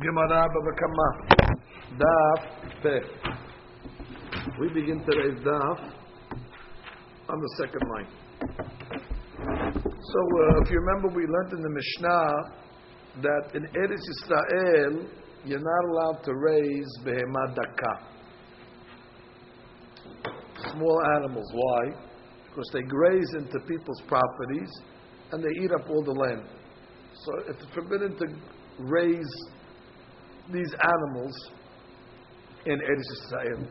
Gemara Bava Kamma. Daf Peh. We begin today's daf on the second line. So, uh, if you remember, we learned in the Mishnah that in Eretz Israel, you're not allowed to raise behemah daka. Small animals. Why? Because they graze into people's properties and they eat up all the land. So, it's forbidden to raise these animals in Eretz Israel.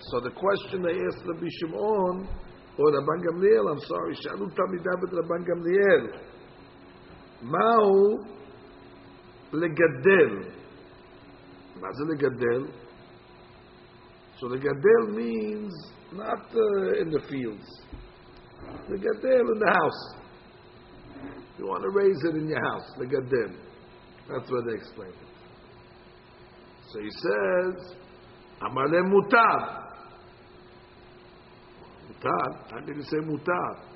So the question they asked Rabbi Shimon or Rabban Gamliel, I'm sorry, Shalu Tamidavet Rabban Gamliel, Ma'u legadel. What's legadel? So legadel means not uh, in the fields. Legadel in the house. You want to raise it in your house, legadel. That's what they explain it. So he says, Amale mutar. Mutar? How did he say mutar?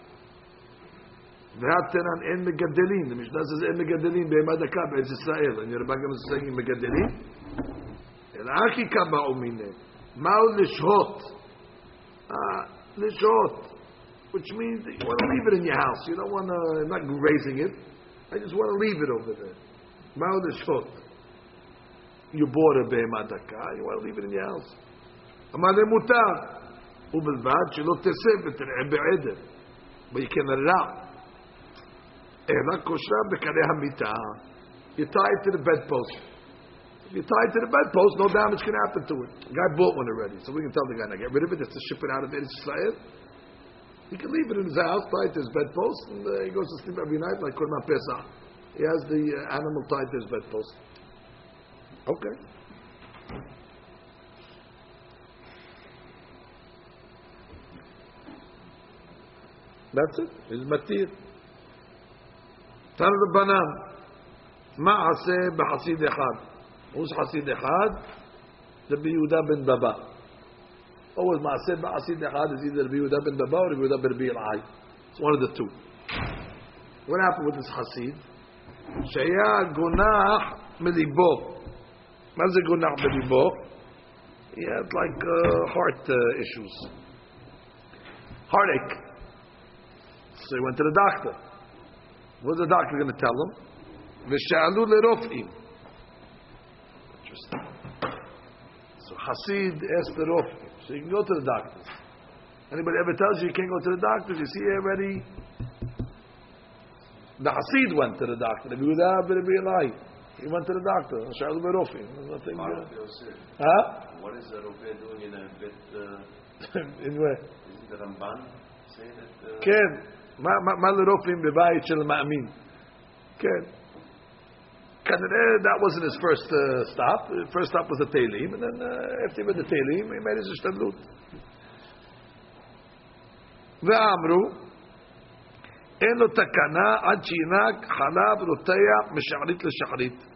והתנן אין מגדלים, the Mishnah says אין מגדלים בהמה דקה בארץ ישראל, אני רבה גם saying מגדלים? אלא אחי כבאו מיני, מהו לשהות? לשהות, which means you want to leave it in your house, you don't want to, not raising it, I just want to leave it over there. מהו לשהות? you bought a בהמה דקה, you want to leave it in your house. אמר להם מותר, ובלבד שלא תסב ותראה בעדר, but you can let it out. אלא קושרה בקרי המיטה, you tie it to the bedpost. If you tie it to the bedpost, no damage can happen to it. The guy bought one already, so we can tell the guy, now get rid of it, just to ship it out of Eretz Israel. He can leave it in his house, tie it to his bedpost, and uh, he goes to sleep every night like Korban Pesach. He has the uh, animal tied to his bedpost. Okay. That's it. It's matir. Tan Rabbanan. מעשה בחסיד אחד. Who's חסיד אחד? רבי יהודה בן בבא. Always מעשה בחסיד אחד is either רבי יהודה בן בבא or רבי יהודה בן רבי אלעאי. It's one of the two. What happened with this חסיד? שהיה גונח מליבו. מה זה גונח בליבו? He had like uh, heart uh, issues. Heartache. So he went to the doctor. What's the doctor going to tell him? V'she'alu lerofim. Interesting. So Hasid asked the rofim. So you can go to the doctors. Anybody ever tells you you can't go to the doctors, you see already. The Hasid went to the doctor. The Yehuda ben Eli. He went to the doctor. She'alu lerofim. Nothing. Huh? What is the Roveh doing in a bit? Uh, in where? isn't the Ramban say that? Uh, כן. מה, מה, מה לרופאים בבית של מאמין? כן. כנראה that wasn't his first uh, stop. The first stop was the Teilim, and then uh, after he made the Teilim, he made his השתדלות. ואמרו, אין לו תקנה עד שינק חלב רותח משערית לשחרית.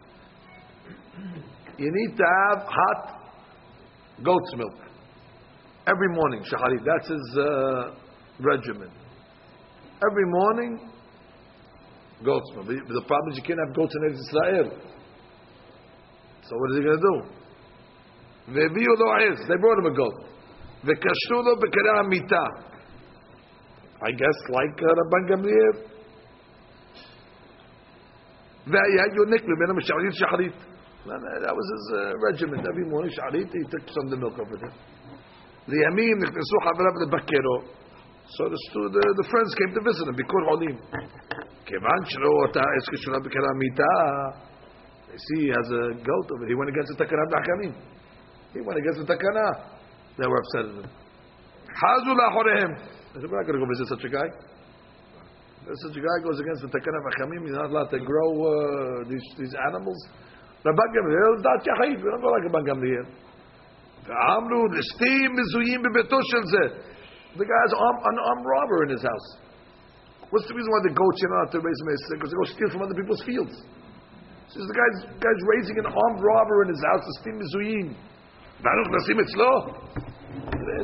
You need to have hot goat's milk every morning, shacharit. That's his uh, regimen. Every morning, goat's milk. But the problem is you can't have goats in Eretz Israel. So what is he going to do? והביאו לו עז, they brought him a goat. וקשרו לו בקרי המיטה. I guess like uh, רבן גמליאל. והיה יונק ממנו משערית שחרית. That was his uh, regimen. Every morning, Sharit, he took some of the milk over there. The Yamin, Nikhnesu Chavrav the Bakero. So the, the, the friends came to visit him, Bikur Olim. They see he has a goat over He went against the Takana Dachamim. He went against the Takana. They were upset at him. Hazu Lachorehim. They said, we not going to go visit such a guy. Such a guy goes against the Takana Dachamim. He's not allowed to grow uh, these, these animals. רבן גמליאל, דת יחיד, we don't go like רבן גמליאל. ואמרו, לסטים מזויים בביתו של זה. The guy's arm, an armed robber in his house. What's the reason why the goats you're not allowed to raise them? Because they go steal from other people's fields. Says the guy's, guy's raising an armed robber in his house, לסטים מזויים. Baruch nasim etzlo.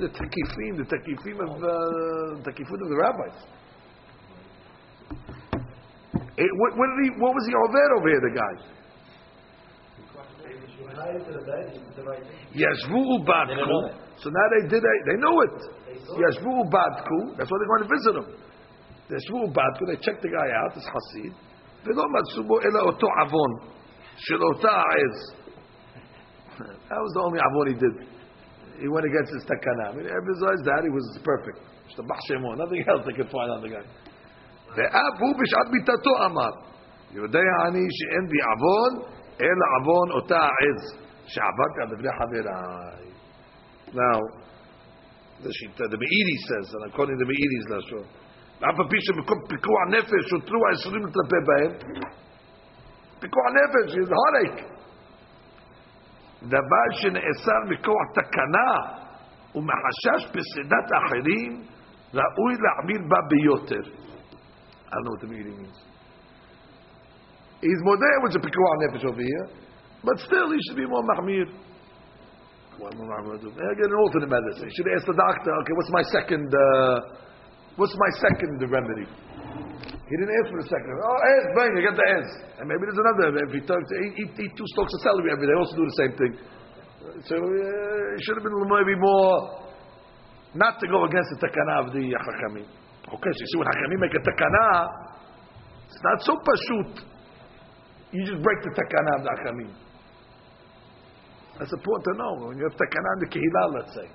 The takifim, the takifim of uh, takifim of the rabbis. It, what, what, did he, what was he over there over here, the guy? Yashvu ubadku. So now they did it. They know it. Yashvu ubadku. That's why they're going to visit him. Yashvu ubadku. They check the guy out. It's Hasid. ולא מצאו בו אלא אותו עוון של אותה העז. That was the only avon he did. He went against his takana. I mean, besides that, he was perfect. Nothing else they could find on the guy. ואף הוא בשעת מיתתו אמר, יודע אני שאין בי עוון, אלא עוון אותה העז, שעברתי על דברי חבריי. Now, the שיטה, the Meiri says, and according to the Meiri's לשון, ואף על פי שבמקום פיקוח נפש הותרו האיסורים לטפל בהם, פיקוח נפש, is heartache. דבר שנאסר מכוח תקנה ומחשש בסדת אחרים, ראוי להעמיד בה ביותר. I don't know what the meaning means. He's more there with the pikuah nefesh over here, but still he should be more mahmir. Well, get an alternate medicine. He should ask the doctor, okay, what's my second, uh, what's my second remedy? He didn't ask for the second. Oh, ask, bang, I get the ask. And maybe there's another. If he talks, eat, eat, two stalks of celery every day, also do the same thing. So uh, he should have been maybe more, not to go against the takana of the Chachamim. Okay, so you see when Hachamim make a takana, it's not so pashut. You just break the takana of the Hachamim. That's important to know. When you have takana in the Kehillah, let's say.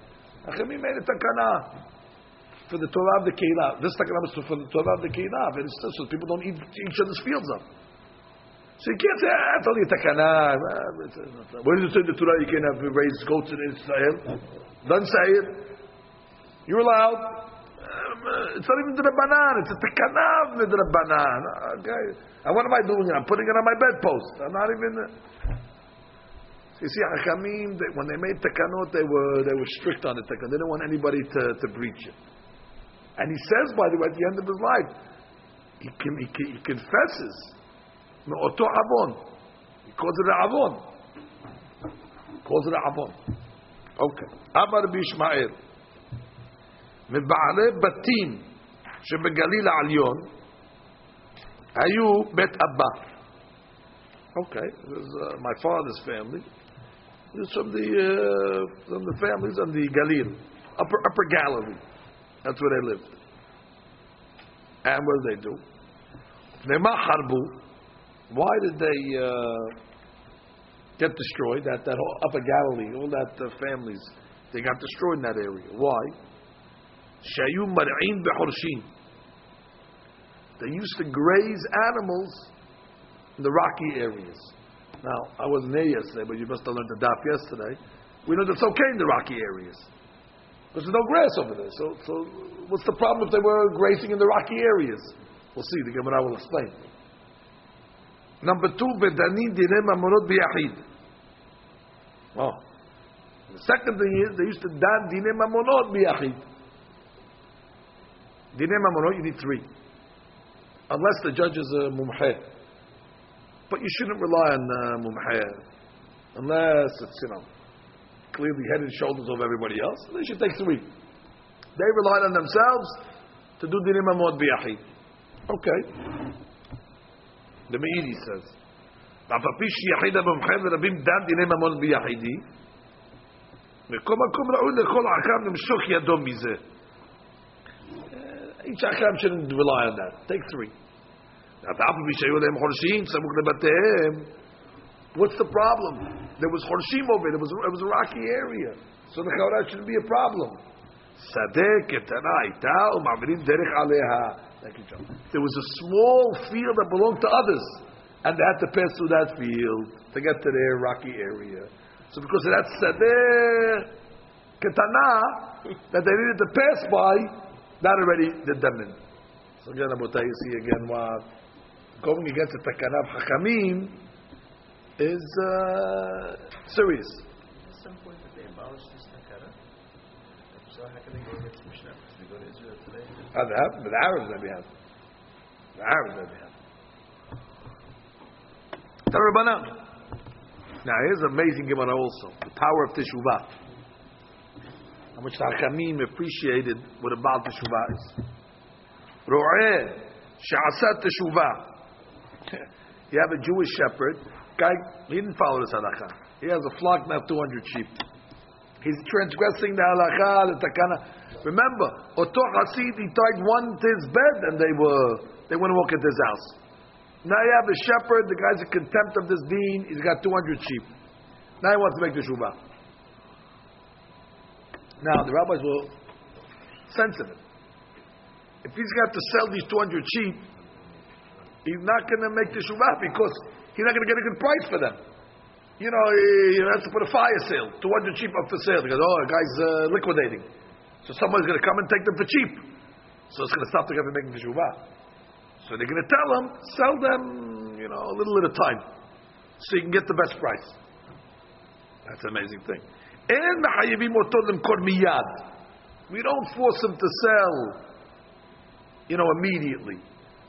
Hachamim made a takana for the Torah of the Kehillah. This takana was for the Torah of the Kehillah. But it's so people don't eat each other's fields up. So you can't say, ah, it's only a takana. Where does it say the Torah you can't have raised goats in Israel? Doesn't say it. You're allowed. Eh, it's not even the Rabbanan, it's a Tekanav the Rabbanan. Okay. And what am I doing? I'm putting it on my bedpost. I'm not even. So you see, Hachamim, when they made Tekanot, they were, they were strict on the Tekanot. They didn't want anybody to, to breach it. And he says, by the way, at the end of his life, he, can, he, he confesses, Oto Avon. He calls it Avon. He calls it Avon. Okay. Amar Bishmael. מבעלי בתים שבגליל העליון היו בית אבא. Okay, this is uh, my father's family. This is from the uh, from the families on the Galil, upper upper Galilee. That's where they lived. And what did they do? Harbu. Why did they uh, get destroyed? That that whole upper Galilee, all that uh, families, they got destroyed in that area. Why? Shayu mar'in behorshin. They used to graze animals in the rocky areas. Now, I wasn't there yesterday, but you must have learned the daf yesterday. We know that's okay in the rocky areas. Because there's no grass over there. So, so what's the problem if they were grazing in the rocky areas? We'll see. The Gemara will explain. Number two, bedanin direm amonot biyahid. Oh. The second thing is, they used to dan dinem amonot biyahid. Dinei mamonot, you need three. Unless the judge is a mumheh. But you shouldn't rely on uh, mumheh. Unless it's, you know, clearly head and shoulders over everybody else. They should take three. They relied on themselves to do dinei mamonot biyahid. Okay. The Meiri says. ואף על פי שיחיד המומחה ורבים דן דיני ממון ביחידי, מכל מקום ראוי לכל עקב למשוך ידו מזה. Each Acham shouldn't rely on that. Take three. What's the problem? There was Horshim over it. It was, it was a rocky area. So the Chaura shouldn't be a problem. There was a small field that belonged to others, and they had to pass through that field to get to their rocky area. So because of that sadeh ketana that they needed to pass by, that already did them in. So again, Abutai, you see again what going against the Takanav Hachamim is uh, serious. At some point, that they abolished this Takana. So how can they go against Mishnah? Because they go to Israel today. Ah, they have, the Arabs that we have. The Arabs that we have. Tarabanan. Now here's amazing Gemara also. The power of Teshuvah how much the Hachamim appreciated what a Baal Teshuvah is. Ro'eh, Sha'asat Teshuvah. You have a Jewish shepherd, guy, he didn't follow this halacha. He has a flock now, 200 sheep. He's transgressing the halacha, the takana. Remember, Oto Hasid, he tied one to his bed and they were, they went to walk into his house. Now you have a shepherd, the guy's in contempt of this deen, he's got 200 sheep. Now he wants to make the shuvah. Now the rabbis were sensitive. If he's got to sell these 200 sheep, he's not going to make the shuvah because he's not going to get a good price for them. You know, he, has to put a fire sale, 200 sheep up for sale. Goes, oh, the guy's uh, liquidating. So someone's going to come and take them for cheap. So it's going to stop the guy from making the shuvah. So they're going to tell him, sell them, you know, a little at a time. So you can get the best price. That's an amazing thing. And We don't force him to sell, you know, immediately.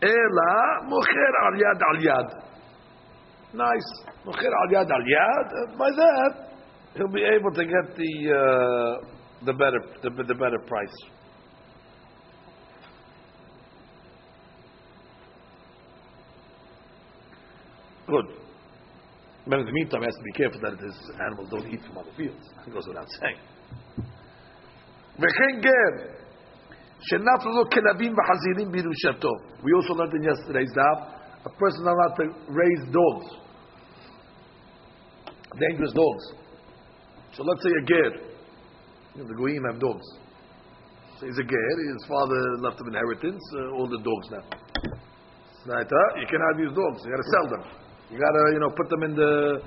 Ela mocher al yad al yad. Nice. Mocher al yad al yad. By that, he'll be able to get the uh, the better the, the better price. Good. But in the meantime, he has to be careful that his animals don't eat from other fields. It goes without saying. We also learned in yesterday's daf, a person is allowed to raise dogs, dangerous dogs. So let's say a ger, you know, the goyim have dogs. So he's a ger, his father left him inheritance, uh, all the dogs now. Uh, you cannot use dogs, you got to sell them. You gotta, you know, put them in the,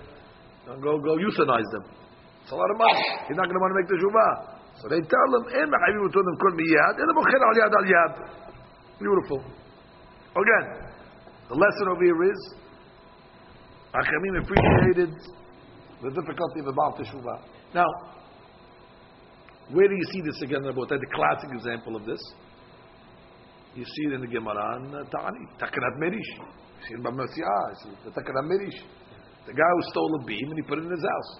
go, go euthanize them. It's a lot of money. He's not gonna want to make the shuvah. So they tell him, "En eh, ma'ayim utonim kol miyad, en eh, mocher al yad al yad." Beautiful. Again, the lesson over here is, Achamim appreciated the difficulty of the Baal Teshuvah. Now, where do you see this again? About the classic example of this. You see it in the Gemara and Ta'ani, Takanat Merish. She's Bamasia, she's the The guy who stole a beam and he put it in his house.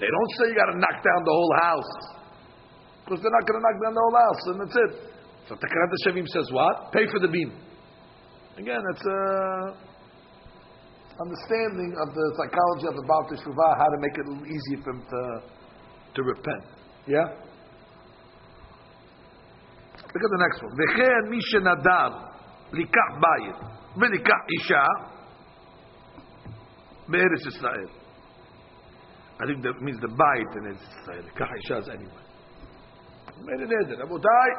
They don't say you got to knock down the whole house. Because they're not going to knock down the whole house, and that's it. So Takarat Shevim says what? Pay for the beam. Again, it's a understanding of the psychology of the Baal Teshuvah, how to make it easy easier for him to, to repent. Yeah? Look at the next one. V'che'en mi shenadar, likach bayit. ולקח אישה בארץ ישראל. I think that means the bite in Israel. לקח אישה is anyway made an edit. Abutai,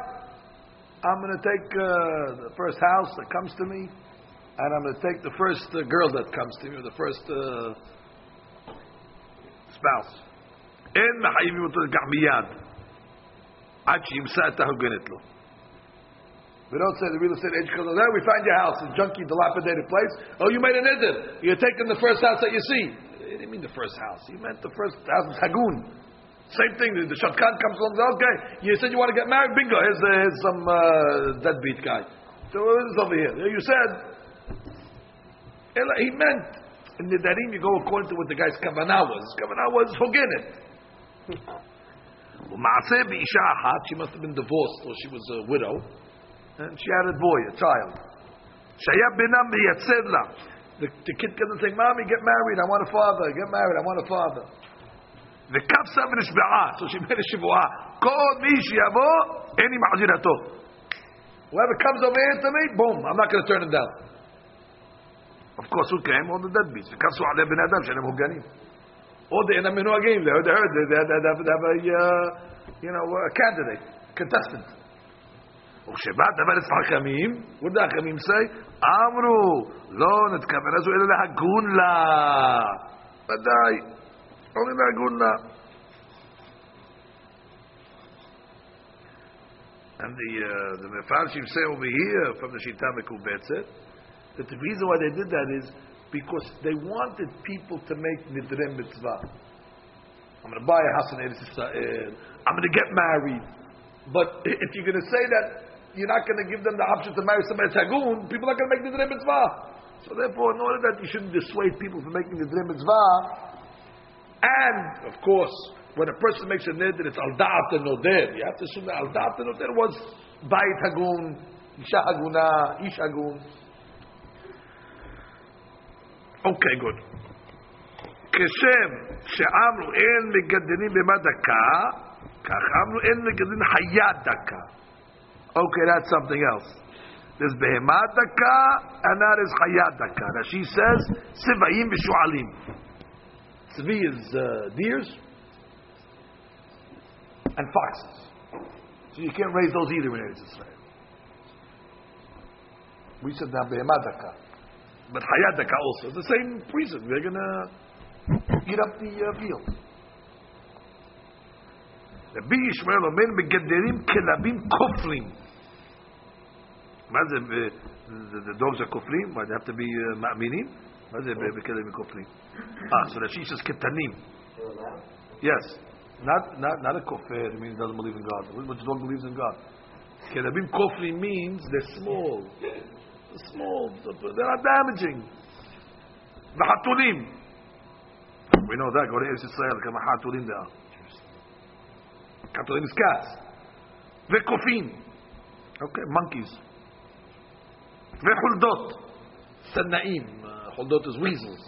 I'm going to take uh, the first house that comes to me, and I'm going to take the first uh, girl that comes to me, or the first uh, spouse. אין מחייבים אותו לכך מיד, עד שימצא את ההוגנת לו. We don't say the real estate agent comes, there we find your house, a junky, dilapidated place. Oh, you made an edit. You're taking the first house that you see. He didn't mean the first house. He meant the first house, of Hagun. Same thing. The shatkan comes along. Says, okay, you said you want to get married. Bingo. Here's, uh, here's some uh, deadbeat guy. So what is over here? You said. He meant in the darim you go according to what the guy's kavanah was. Kavanah was hogenet. She must have been divorced or she was a widow, and she had a boy, a child. The, the kid comes and say, "Mommy, get married. I want a father. Get married. I want a father." וכף סב נשבעה, so she made a שבועה, כל מי שיבוא, אין לי מחזירתו. Whoever comes over here to me, boom, I'm not going to turn him down. Of course, who came? All the deadbeats. וכפסו עלי בני אדם שאינם הוגנים. All the אינם מנוהגים, they heard, they heard, they have, they have a, uh, you know, a candidate, contestant. וכשבא דבר חכמים, what did החכמים say? אמרו, לא נתכוון הזו אלא להגון לה. ודאי. only Naguna. And the uh, the Mefarshim say over here from the Shita Mekubetzet that the reason why they did that is because they wanted people to make nidre mitzvah. I'm going to buy a house in Eretz Israel. I'm going to get married. But if you're going to say that you're not going to give them the option to marry somebody tagun, people are going to make nidre mitzvah. So therefore, in order that you shouldn't dissuade people from making nidre mitzvah, and, of course, when a person makes a neder, it's al da'at noder. You have to assume that al da'at noder was bayit hagun, isha haguna, ish hagun. Okay, good. וכשם שאמרו אין מגדלים בהמה דקה, כך אמרו אין מגדלים חיה דקה. Okay, that's something else. There's behema daka, and that is chaya daka. Rashi says, sivayim v'shu'alim. Tzvi is uh, deers and foxes. So you can't raise those either in Eretz Israel. We said now behema daka. But chaya daka also. It's the same reason. They're going to eat up the uh, field. רבי ישמעאל אומר, מגדלים כלבים כופלים. מה זה, the dogs are כופלים? Why, they have to be uh, מאמינים? מה זה בכלבים כופלים? Ah, so Rashi says קטנים. Yes. Not, not, not a kofir, it means he doesn't believe in God. Which dog believes in God? Kelabim kofli means they're small. They're small. They're not damaging. The hatulim. We know that. Go to Eretz Israel. Kama hatulim there. Hatulim is cats. Vekofim. Okay, monkeys. Vechuldot. Sanaim. Uh, Huldot is weasels.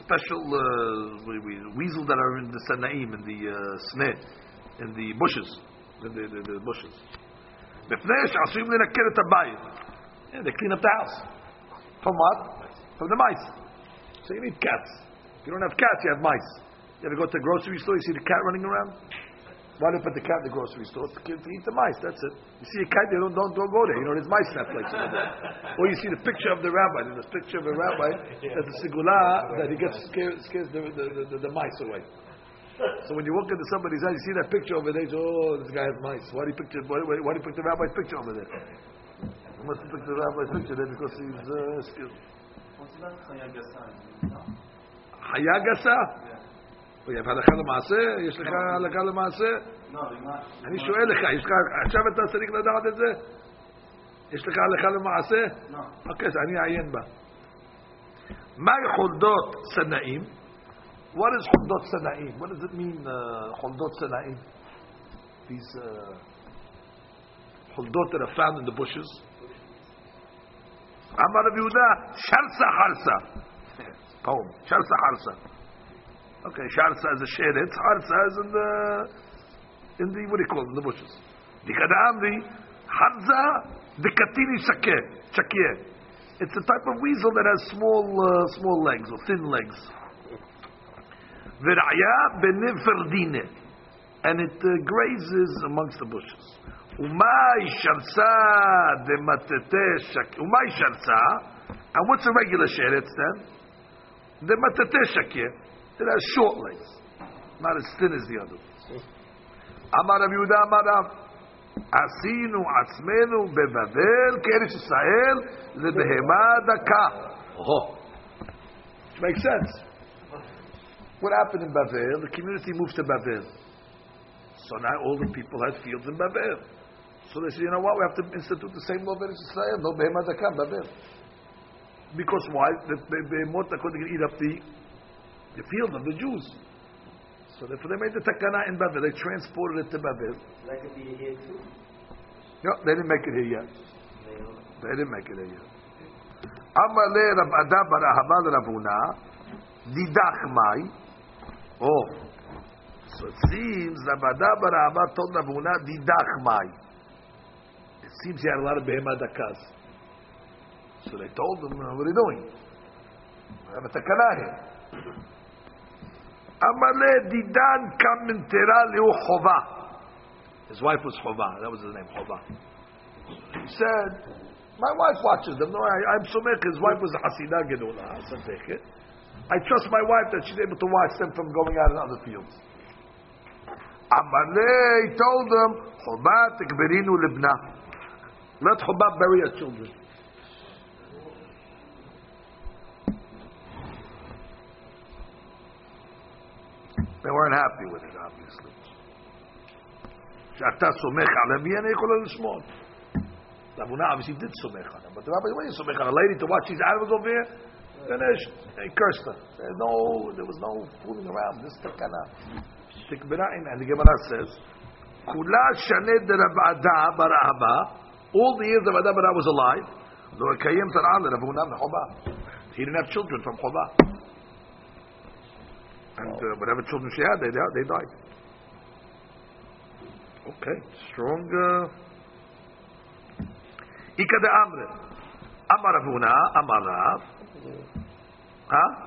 Special uh, we- we- weasels that are in the Sanaim, in the uh, sneh, in the bushes. In the, the, the bushes. מפני שעשויים לנקר את הבית. Yeah, they clean up the house. From what? From the mice. So you need cats. If you don't have cats, you have mice. You ever go to the grocery store, you see the cat running around? Why do you put the cat in the grocery store? To to eat the mice, that's it. You see a cat, you don't, don't, don't go there. You know, there's mice in that place. or you see the picture of the rabbi. There's a picture of a rabbi that's a sigula that he gets scared, scares the, the, the, the, the mice away. So when you walk into somebody's house, you see that picture over there. You say, oh, this guy has mice. Why do you picture? Why, why, why do you put the rabbi's picture over there? You must have picked the rabbi's picture there because he's uh, skilled. What's that chaya gasa? חיה גסה? יש הלכה למעשה? יש לך הלכה למעשה? No, not. אני שואל לך, יש לך, עכשיו אתה צריך לדעת את זה? יש לך הלכה למעשה? No. אוקיי, אז אני אעיין בה. מהי חולדות סנאים? What is חולדות סנאים? What does it mean, uh, חולדות סנאים? These uh, חולדות that are found in the bushes. אמר רב יהודה, שרסה חרסה. Poem, שרסה חרסה. Okay, sharsa is a sheretz, harsa is in the, in the, what do you call it, in the bushes. Dikadamri, harza, dikatini shakir, shakir. It's a type of weasel that has small, uh, small legs, or thin legs. Viraya beniferdine. And it uh, grazes amongst the bushes. Umay sharsa de matete shakir. Umay sharsa. And what's a regular sheretz then? The matete. It has short legs. Not as thin as the other ones. אמר רב יהודה אמר רב, עשינו עצמנו בבבל כארץ ישראל לבהמה דקה. Oh. Which makes sense. What happened in Bavel? The community moved to Bavel. So now all the people had fields in Bavel. So they said, you know what, we have to institute the same law of Eretz Israel, no behemah daka in Bavel. Because why? The the- behemot are going to eat up the, the field of the Jews. So therefore they made the takana in Bavel. They transported it to Bavel. That could be here too. No, they didn't make it here yet. They didn't make it here yet. Amar le Rab Ada bar Ahava le Ravuna, didach mai. Oh. So it seems Rab Ada bar Ahava told Ravuna, didach mai. It seems he had a lot of behemah dakas. So they told him, what are you doing? I have a takana here. Amar le didan kam min tera leu chova. His wife was Chova. That was his name, Chova. He said, my wife watches them. No, I, I'm Somech. His wife was a Hasidah Gedula. I trust my wife that she's able to watch them from going out in other fields. Amalei told them, Choba tekberinu libna. Let Choba bury her children. They weren't happy with it, obviously. שאתה סומך על מי אני יכול לשמור? Ravuna obviously did סומך on him, but the rabbi, when you סומך on a lady to watch these animals over here, finished. They cursed her. There, no, there was no fooling around. This takana. Tikbira'in, and the Gemara says, Kula shaned Rav Ada bar Abba, all the years of Ada bar Abba was alive, lo kayem sar'al Ravuna Choba. He didn't have children from Choba. And uh, whatever children she had, they, they died. Okay, strong. Uh, Ika de Amre. Amar Avuna, Amar Rav. Huh?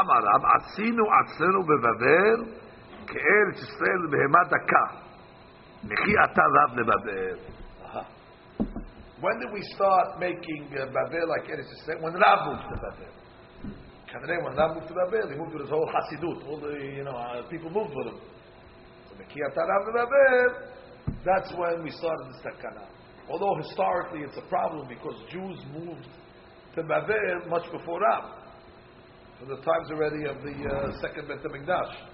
אמר רב, עשינו עצמנו בבבל כארץ ישראל בהמה דקה. וכי אתה רב לבבל. when did we start making uh, Babel like Eretz Yisrael? When Rav moved to Babel. Kananei, when Rav moved to Babel, he moved with his whole Hasidut. All the, you know, uh, people moved with him. So, Mekiyat Rav Babel, that's when we started the Takana. Although historically it's a problem because Jews moved to Babel much before Rav. From the times already of the uh, second Bet HaMikdash.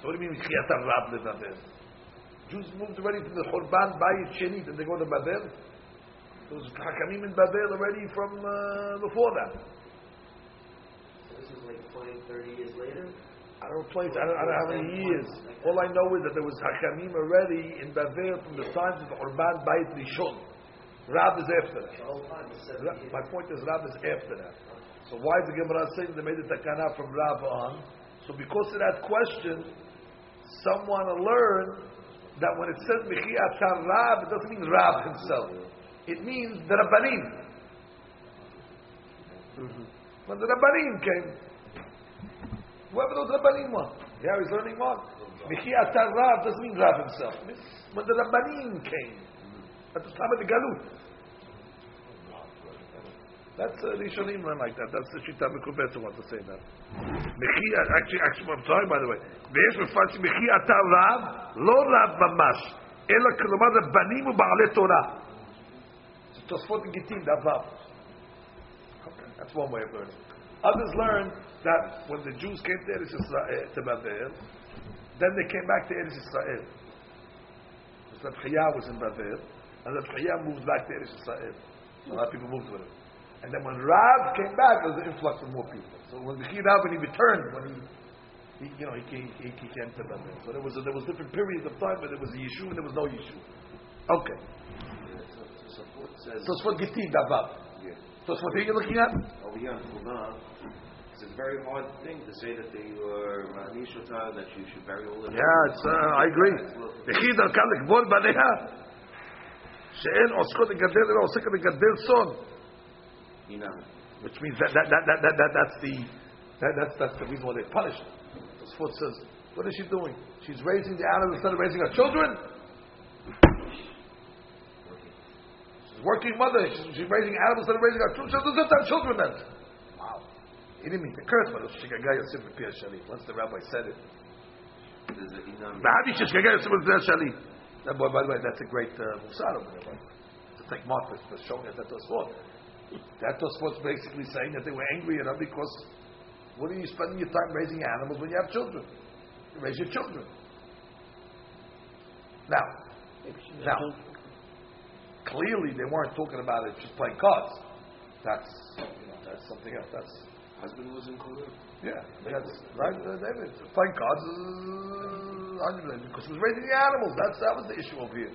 So what do you mean Mekiyat Rav Babel? Jews moved already from the Churban Bayit Sheni, and they go to Babel. There was Hakamim in Babel already from uh, before that. So this is like 20, 30 years later? I don't know place. I don't, I don't know how many years. All I know is that there was Hakamim already in Babel from the times of the Churban Bayit Rishon. Rab is after that. The whole time is 70 Ra- years. My point is Rab is after that. So why is the Gemara saying they made the takana from Rab on? So because of that question, someone want to learn that when it says Michi Atar Rab, it doesn't mean Rab himself. It means the Rabbanim. When the Rabbanim came, whoever those Rabbanim were, yeah, he's learning. Michi Atar Rab doesn't mean Rab himself. When the Rabbanim came, at the time of the Galut. That's uh, Rishonim run like that. That's the Shita Mekubet who want to say that. Mechi, actually, actually, I'm sorry by the way. ויש מפרשים מכי אתה רב, לא רב ממש, אלא כלומר רבנים ובעלי תורה. זה תוספות גיטין, that vav. Okay, that's one way of learning. Others learn that when the Jews came to Eretz Yisrael, to Babel, then they came back to Eretz Yisrael. Because Rabchiyah was in Babel, and Rabchiyah moved back to Eretz Yisrael. A lot of people moved with him. And then when Rav came back, there was an influx of more people. So when Mechi Rav, when he returned, when he, he you know, he came, he, he came to Babel. So there was a, there was different periods of time where there was a Yeshu and there was no Yeshu. Okay. So, so what says So it's what Gitin Davav. yeah, So it's what are you looking at? over here in Fulna, it's a very hard thing to say that they were Manishota, that you should bury all the Yeah, it's, uh, I agree. וכי דרכם לקבול בניה, שאין עוסקות לגדל אלא עוסקת לגדל צאן. you know, Which means that, that, that, that, that, that that's the that, that's, that's the reason why they punish her. The foot says, what is she doing? She's raising the animals instead of raising her children? She's a working mother. She's, she's raising animals instead of raising her children. She doesn't have children then. Wow. He didn't mean to curse, but it was Shigagaya Simon Pia Shalit. Once the rabbi said it. there's a Inam. Bahadi Shigagaya Simon Pia Shalit. That boy, by the way, that's a great uh, over there, right? To take Marcus for showing us that was what. That was what's basically saying that they were angry at her because what are you spending your time raising animals when you have children? You raise your children. Now, now, clearly they weren't talking about it just playing cards. That's you know, that's something else. That's Husband was included. yeah, that's right. uh, David playing cards uh, because she was raising the animals. That's that was the issue over here.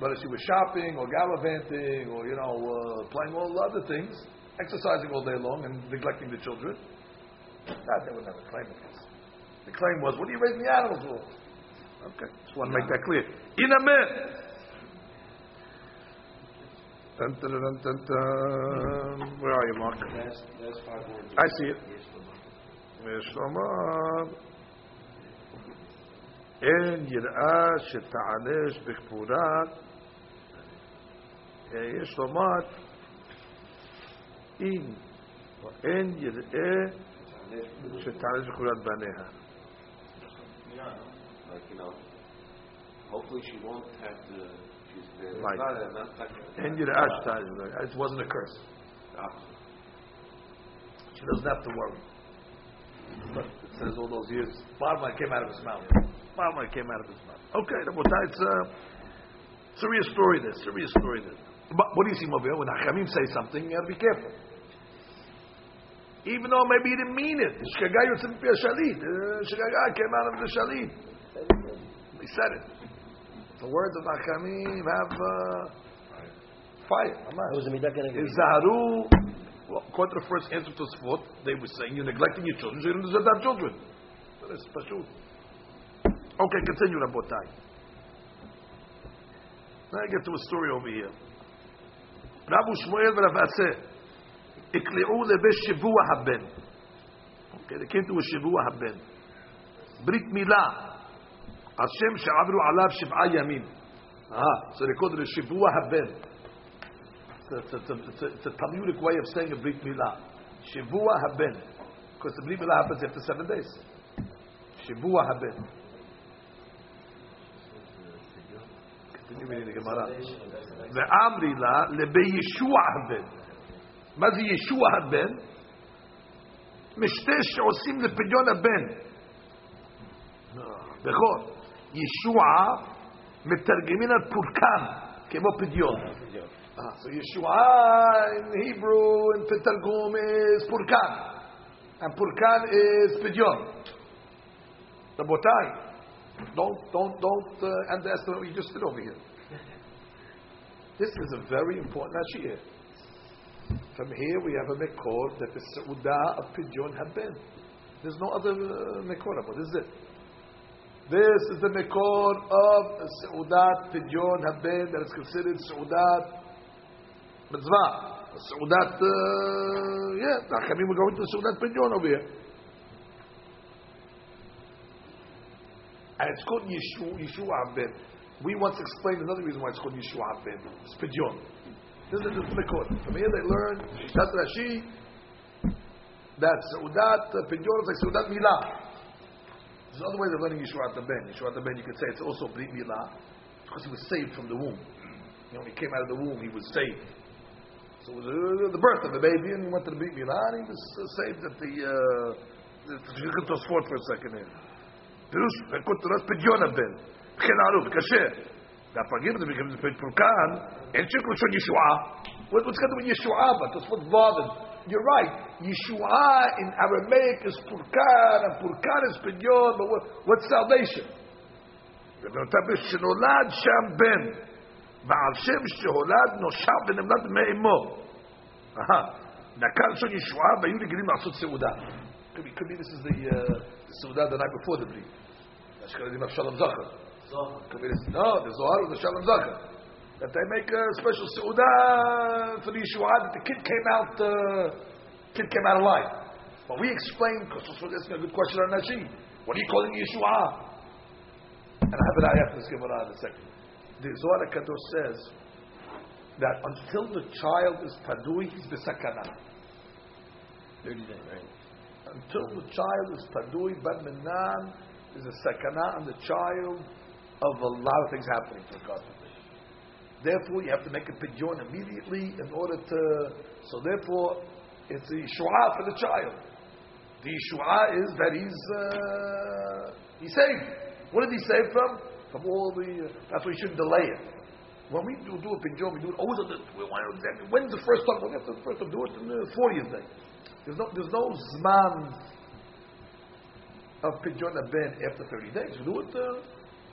But if she was shopping or gallivanting or you know uh, playing all the other things, exercising all day long and neglecting the children, that they would never claim against. The claim was, what are you raising the animals for? Okay, just want to make that clear. In a minute. Dun, dun, dun, dun, dun. Where are you, Mark? That's, that's five words. I see it. Yes, Fulna. יש לומר, אין יראה שתענש בכפורה, אה, יש לומר, אם אין יראה שתענש בכפורת בניה. Like, you know, hopefully she won't have to, she's there. Right. Not, not like אין יראה שתענש בכפורה. It wasn't a curse. She doesn't have to worry. But it says all those years, Barma came out of his mouth. Barma came out of his mouth. Okay, Rabotai, it's a, it's a real story this, a real story this. But what do you see, Mobile? When Hachamim say something, you have to be careful. Even though maybe he didn't mean it. The Shkagai Yotzim Pi Shalit. Shkagai came out of the Shalit. He said it. The words of Hachamim have, uh, fire. Mamash. It was a midah keneged midah. Izaharu, well, according to the first answer to Sfot, they were saying you're neglecting your children, so you don't deserve to have children. That's pashut. Okay, continue, Rabotai. Now I get to a story over here. Rabu Shmuel v'Rav Aseh, ikli'u lebe shivua haben. Okay, they came to a shivua haben. Brit Milah. Hashem she'avru alav shiv'a yamim. Ah, so they called it a shivua haben. It's a, it's, a, it's, a, it's a Talmudic way of saying a Brit Milah. Shivua haben. Because the Brit Milah happens after seven days. Shivua haben. Reading the Gemara. ואמרי לה לבישוע הבן. מה זה ישוע הבן? משתה שעושים לפדיון הבן. בכור. ישוע מתרגמים על פורקן, כמו פדיון. Ah, Yeshua in Hebrew in Targum is. And Purkan is Pidyon. Rabotai, don't, don't, don't uh, underestimate what you just did over here. This is a very important Ashir. From here we have a Mekor that the Saudah of Pidyon had been. There's no other uh, Mekor, but this is it. This is the Mekor of Saudat Pidyon Haben that is considered Saudat Mitzvah. Saudat, uh, yeah, Nachamim are going to Saudat Pidyon over here. And it's called Yeshua, Yeshua Haben. We once explained another reason why it's called Yeshua Ben. It's Pidyon. This is the Mikot. From here they learn Shat Rashi, that Seudat Pidyon is like Seudat Milah. There's other ways of learning Yeshua Ben. Yeshua Ben, you could say it's also Brit Milah, because he was saved from the womb. You know, when he came out of the womb, he was saved. So it was uh, the birth of the baby, and he went to the Brit Milah, and he was uh, saved at the. Uh, Tosfot for a second here. Pirush, Pekut Torah, Pidyon Ben. Kenaruf, kasher. Now forgive them becomes a Purkan and Shikr Shon Yeshua. What, what's to with Yeshua? But that's what bothered. You're right. Yeshua in Aramaic is Purkan and Purkan is Pidyon, but what, what's salvation? שנולד שם בן, ועל שם שהולד נושב ונמלט מאמו. נקל לשון ישועה והיו רגילים לעשות סעודה. could be, could be this is the uh, the the night before the Bri. Ashkenazim of Shalom Zachar. Could be this, no, the Zohar was the Shalom Zachar. That they make a special Seudah for the Yeshua that the kid came out, uh, kid came out alive. But we explained, because this asking a good question on Rashi. What are you calling Yeshua? And I have an ayat in this Gemara in a second. The Zohar Kadosh says that until the child is padui, he's besakana. 30 days, right? until the child is padui bad minan is a sakana and the child of a lot of things happening to God. Therefore, you have to make a pidyon immediately in order to. So therefore, it's a yeshua for the child. The yeshua is that he's uh, he's saved. What did he save from? From all the. Uh, that's why you shouldn't delay it. When we do, do a pidyon, we do it always on the. we want to exactly- When's the first time? Have to first time do it on the fortieth day. There's no, there's no zman of pidyon ben after 30 days. We do it, uh,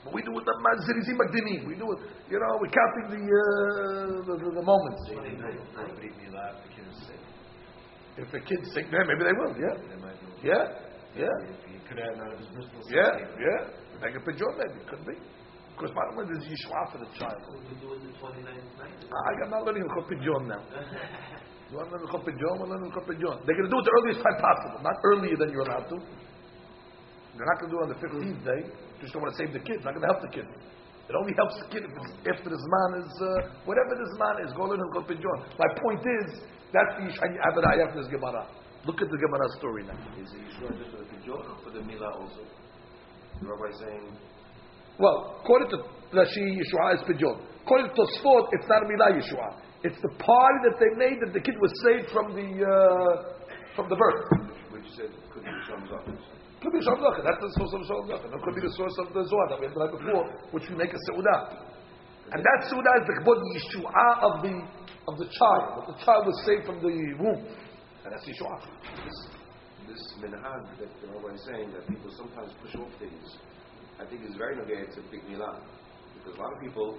but we do it the mazirizim magdinim. We do it, you know, we're counting the, uh, the, the, the moments. If the kids sick, then maybe they will, yeah. Yeah, yeah, yeah, yeah. Like a pidyon maybe, could be. Because bottom line is Yeshua for the child. We do it the 29th night. I got not learning Chop Pidyon now. You want to learn Pidyon? We're learning Chop Pidyon. They're going to do it the earliest time possible, not earlier than you're allowed to. They're not going to do it on the 15th day. Just don't want to save the kid. It's not going to help the kid. It only helps the kid if after the Zman is, uh, whatever the Zman is, go learn Chop Pidyon. My point is, that's the Yishai Abadayah from this Gemara. Look at the Gemara story now. Is the Yeshua just for the Pidyon or for the Milah also? The rabbi saying, Well, according to Rashi, Yeshua is Pidyon. According to Tosfot, it's not a Milah Yeshua. It's the party that they made that the kid was saved from the uh, from the birth. which said could be Shalom Zachar. Could be Zachar. That's the source of Shalom Zachar. It could be the source of the Zohar that we had the night before, which we make a Seudah. And that Seudah is the Kbod Yeshua of the of the child. That the child was saved from the womb. And that's Yeshua. This, this minhag that the rabbi is saying that people sometimes push off things, I think is very nogay to big milah. Because a lot of people,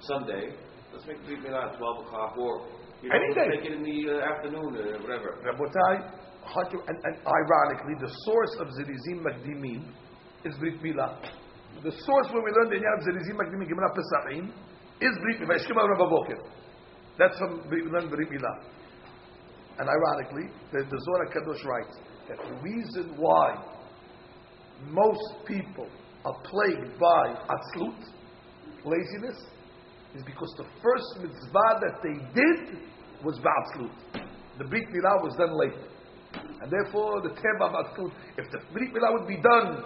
Sunday, Let's make Brit Milah at 12 o'clock or, you know, Any day. make it in the uh, afternoon, uh, whatever. Rabotai, and, and ironically, the source of Zirizim Makdimim is Brit Milah. The source where we learn the Inyan of Zirizim Makdimim Gemara Pesachim is Brit Rabba That's from we learn Brit Milah. And ironically, the, the Zohar Kadosh writes that the reason why most people are plagued by atzlut, laziness, is because the first mitzvah that they did was ba'atzlut. The Brit Milah was done late. And therefore, the Teva ba'atzlut, if the Brit Milah would be done,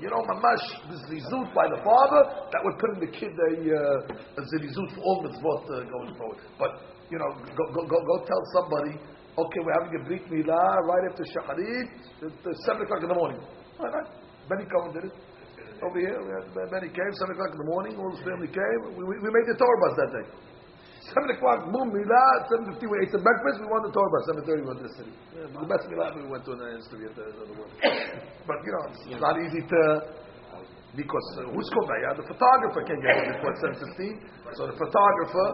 you know, mamash, zilizut by the father, that would put in the kid a, uh, a zilizut for all mitzvot uh, going forward. But, you know, go, go, go, go tell somebody, okay, we're having a Brit Milah right after Shacharit, at uh, 7 o'clock in the morning. All right. Benny Cohen did it. Over here, we had Benny came, 7 o'clock in the morning, all his family came. We, we, we made the Torah bus that day. 7 o'clock, boom, Milah, 7.50, we ate some breakfast, we won the Torah bus. 7.30, we went to the city. the best Milah we went to in the history of the, of the world. but, you know, it's not easy to, because uh, who's called that? The photographer can get it before 7.15. So the photographer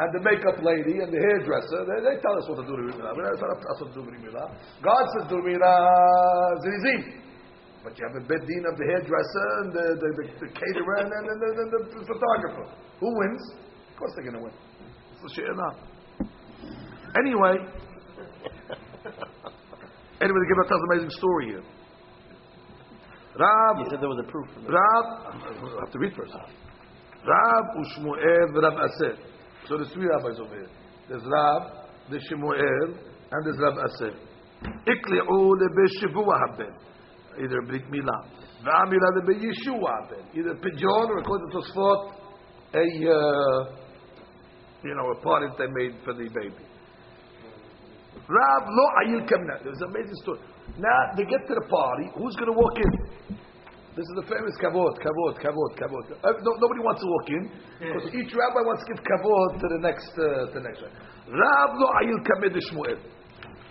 and the makeup lady and the hairdresser, they, they tell us what to do to Milah. It's not up to us what to do to Milah. God says to Milah, Zirizim. But you have a bed dean of the hairdresser and the, the, the, the caterer and, and, and, and the, the photographer. Who wins? Of course they're going to win. A. Anyway, anyway, the Gemara tells an amazing story here. Rab, You said there was a proof. Rab, I have to read first. Rab Ushmuel Rab Aser. So there's three rabbis over here. There's Rab, there's Shemuel, and there's Rab Aser. Ikli'u lebeshavua haben. Either Brit Milah. V'amila lebeyeshua haben. Either pidyon or according to Tosfot, a, uh, you know, a party they made for the baby. Rab lo ayil kamna. There's an amazing story. Now they get to the party. Who's going to walk in? This is the famous kavod, kavod, kavod, kavod. Uh, no, nobody wants to walk in because each rabbi wants to give kavod to the next, uh, to the next one. Rab lo ayil kamed Shmuel.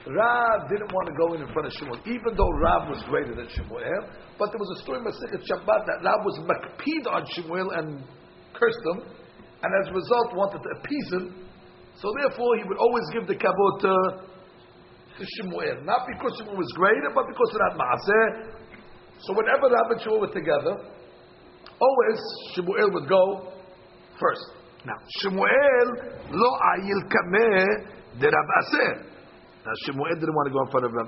Rab didn't want to go in in front of Shmuel, even though Rab was greater than Shmuel. But there was a story in Masechet Shabbat that Rab was makpid on Shmuel and cursed him, and as a result wanted to appease him. So therefore, he would always give the kavod to, to Shmuel, not because Shemuel was greater, but because of that maaseh. So whenever Rab and Shmuel were together, always Shemuel would go first. Now Shemuel lo ayil kameh de Rab. Now Shemuel didn't want to go in front of Rab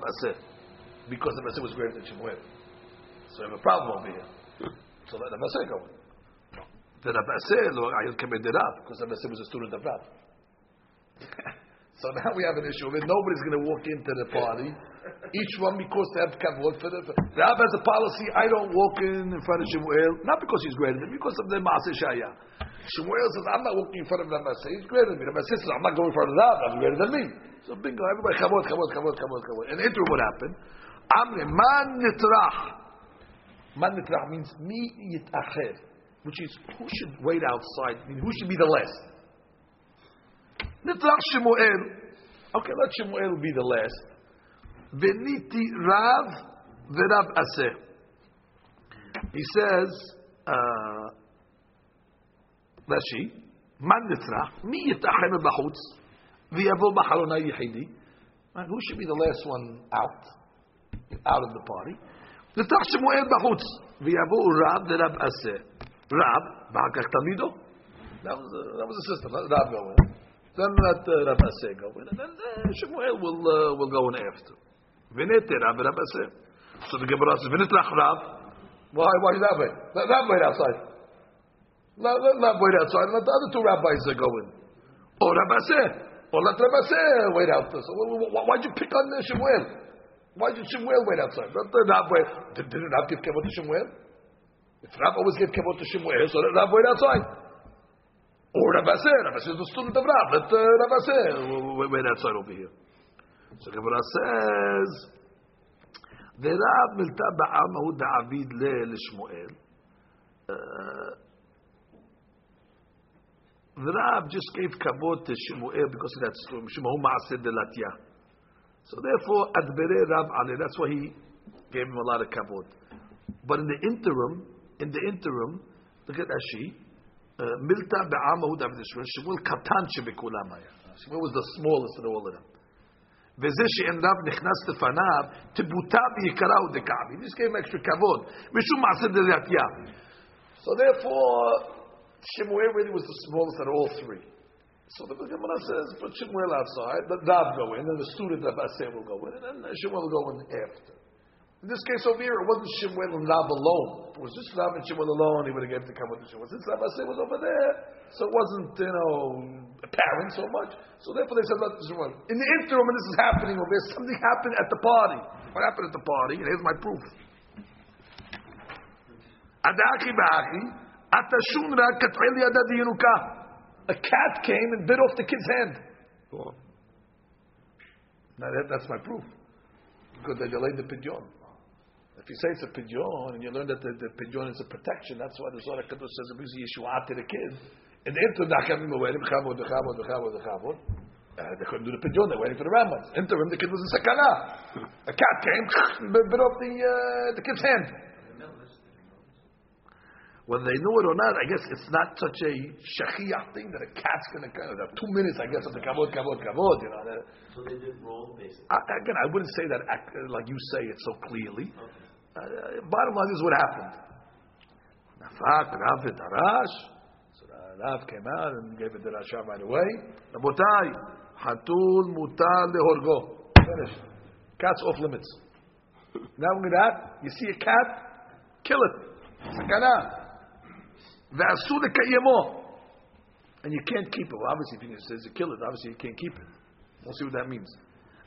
because Rab was greater than Shemuel. So we have a problem over here. So let Rab Aser go. The Rab Aser lo ayil kameh de Rab because Rab Aser was a student of Rab. so now we have an issue of it. Nobody's going to walk into the party. Each one because they have kavod for the. Rab has a policy. I don't walk in in front of Shemuel, not because he's greater than me, because of the Maaseh Shaya. Shemuel says, I'm not walking in front of Ramaseh. He's greater than me. Ramaseh says, I'm not going in front of Rab. Rab's greater than me. So bingo, everybody kavod, kavod, kavod, kavod, kavod. And enter what happened. Amre man nitrach. Man nitrach means mi yitacher, which is who should wait outside. I mean, who should be the last? Okay, let Shemuel be the last. Veniti Rav v'Rav Aseh. He says, uh, Rashi, Man mi yitachem. And Who should be the last one out, out of the party? Shemuel Rav v'Rav Aseh. Rav, b'hakach tamido. That was the, that was the system. Let Rav go in. Then let uh, Rav Aseh go in, and then uh, Shemuel will uh, will go in after. V'nete Rav v'Rav Aseh. So the Gemara says, "V'nitrach Rav." Why? Why that way? Let Rav wait outside. Let, let Rav wait outside. Let the other two rabbis uh, go in. Or Rav Aseh. Or let Rav Aseh wait out. So wh- wh- why'd you pick on uh, Shemuel? Why did Shemuel wait outside? Let the Rav wait. Did, didn't Rav give kavod to Shemuel? If Rav always gave kavod to Shemuel, so let Rav wait outside. Or Rav Aseh. Rav Aseh is the student of Rav. Let uh, Rav Aseh wait, outside over here. So Gemara says, "V'Rav milta ba'amahu da'avid le l'Shmuel." Uh, the Rab just gave kavod to Shemuel because of that. Shemuel Maaseh de Latya. So therefore, Adbere Rab Ale, that's why he gave him a lot of kavod. But in the interim, in the interim, look at Ashi. מילתא בעם ההוא דוד שמואל, שמואל קטן שבכולם היה. שמואל was the smallest of all of them. וזה שאין רב נכנס לפניו, תבוטה ויקרא ודקעבי. This gave him extra כבוד. משום מעשה דלתיה. So therefore, Shemuel really was the smallest out of all three. So the Gemara says, put Shemuel outside, let Rav go in, and the student of Aseh will go in, and then Shemuel will go in after. In this case over here, it wasn't Shemuel and alone. If it was just Rav and Shemuel alone, he would have given to come with the Shemuel. Since Rav Aseh was over there, so it wasn't, you know, apparent so much. So therefore they said, let Shemuel. In the interim, when this is happening over here, something happened at the party. What happened at the party? And here's my proof. Adaki ba'achi, atashun ra kat'el. A cat came and bit off the kid's hand. Now that, that's my proof. Because they delayed the pidyon. If you say it's a pidyon and you learn that the, the pidyon is a protection, that's why the Zohar Kadosh says it brings Yeshua to the kid. And the interim, nachavim are waiting, chavod, chavod, chavod, chavod. Uh, they couldn't do the pidyon, they're waiting for the rabbis. Interim, the kid was in sakana. A cat came, bit bit off the, uh, the kid's hand. Whether they knew it or not, I guess it's not such a shachiach thing that a cat's going to kind of two minutes, I guess, of the kavod, kavod, kavod. You know, So they did roll, basically. I, again, I wouldn't say that like you say it so clearly. Bottom line is what happened. Nafak, Rav, Darash. So Rav came out and gave it to Rasha right away. Rabotai, Hatul mutar lehorgo. Finished. Cat's off limits. Not only that, you see a cat, kill it. Sakana. Lekayemo. And you can't keep it. Well, obviously, if he says to kill it, obviously you can't keep it. We'll see what that means.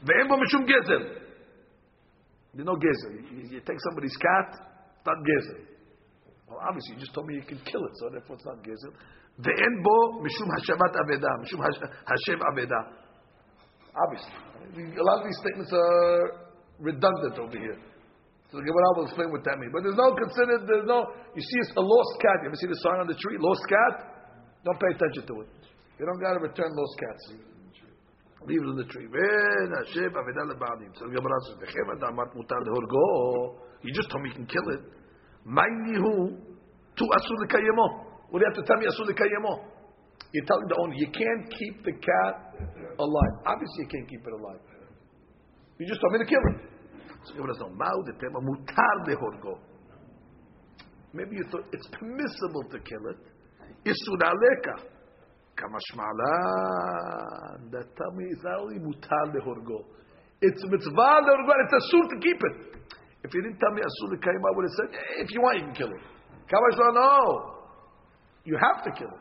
Ve'en bo mishum gezel. There's no gezel. You, you take somebody's cat, it's not gezel. Well, obviously, you just told me you can kill it, so therefore it's not gezel. Ve'en bo mishum hashavat aveda. Mishum hash- hashem aveda. Obviously. A lot of these statements are redundant over here. So the Gemara will explain what that means. But there's no considered, there's no, you see it's a lost cat. You ever see the sign on the tree? Lost cat? Don't pay attention to it. You don't got to return lost cats. Leave it in the tree. Ven Hashem avedal lebanim. So the Gemara says, "V'chem adamat mutar lehorgo." You just told me you can kill it. Ma'inihu tu asur lekayemo. What do you have to tell me asur lekayemo? You're telling the owner you can't keep the cat alive. Obviously, you can't keep it alive. You just told me to kill it. So Gemara says, "Ma'u de tema mutar lehorgo." Maybe you thought it's permissible to kill it. Isur aleka. Kamashmalan. That tell me it's not only mutar lehorgo. It's mitzvah lehorgo. It's asur to keep it. If you didn't tell me asur lekayim, I would have said, eh, if you want, you can kill it. Kamashmalan, no. You have to kill it.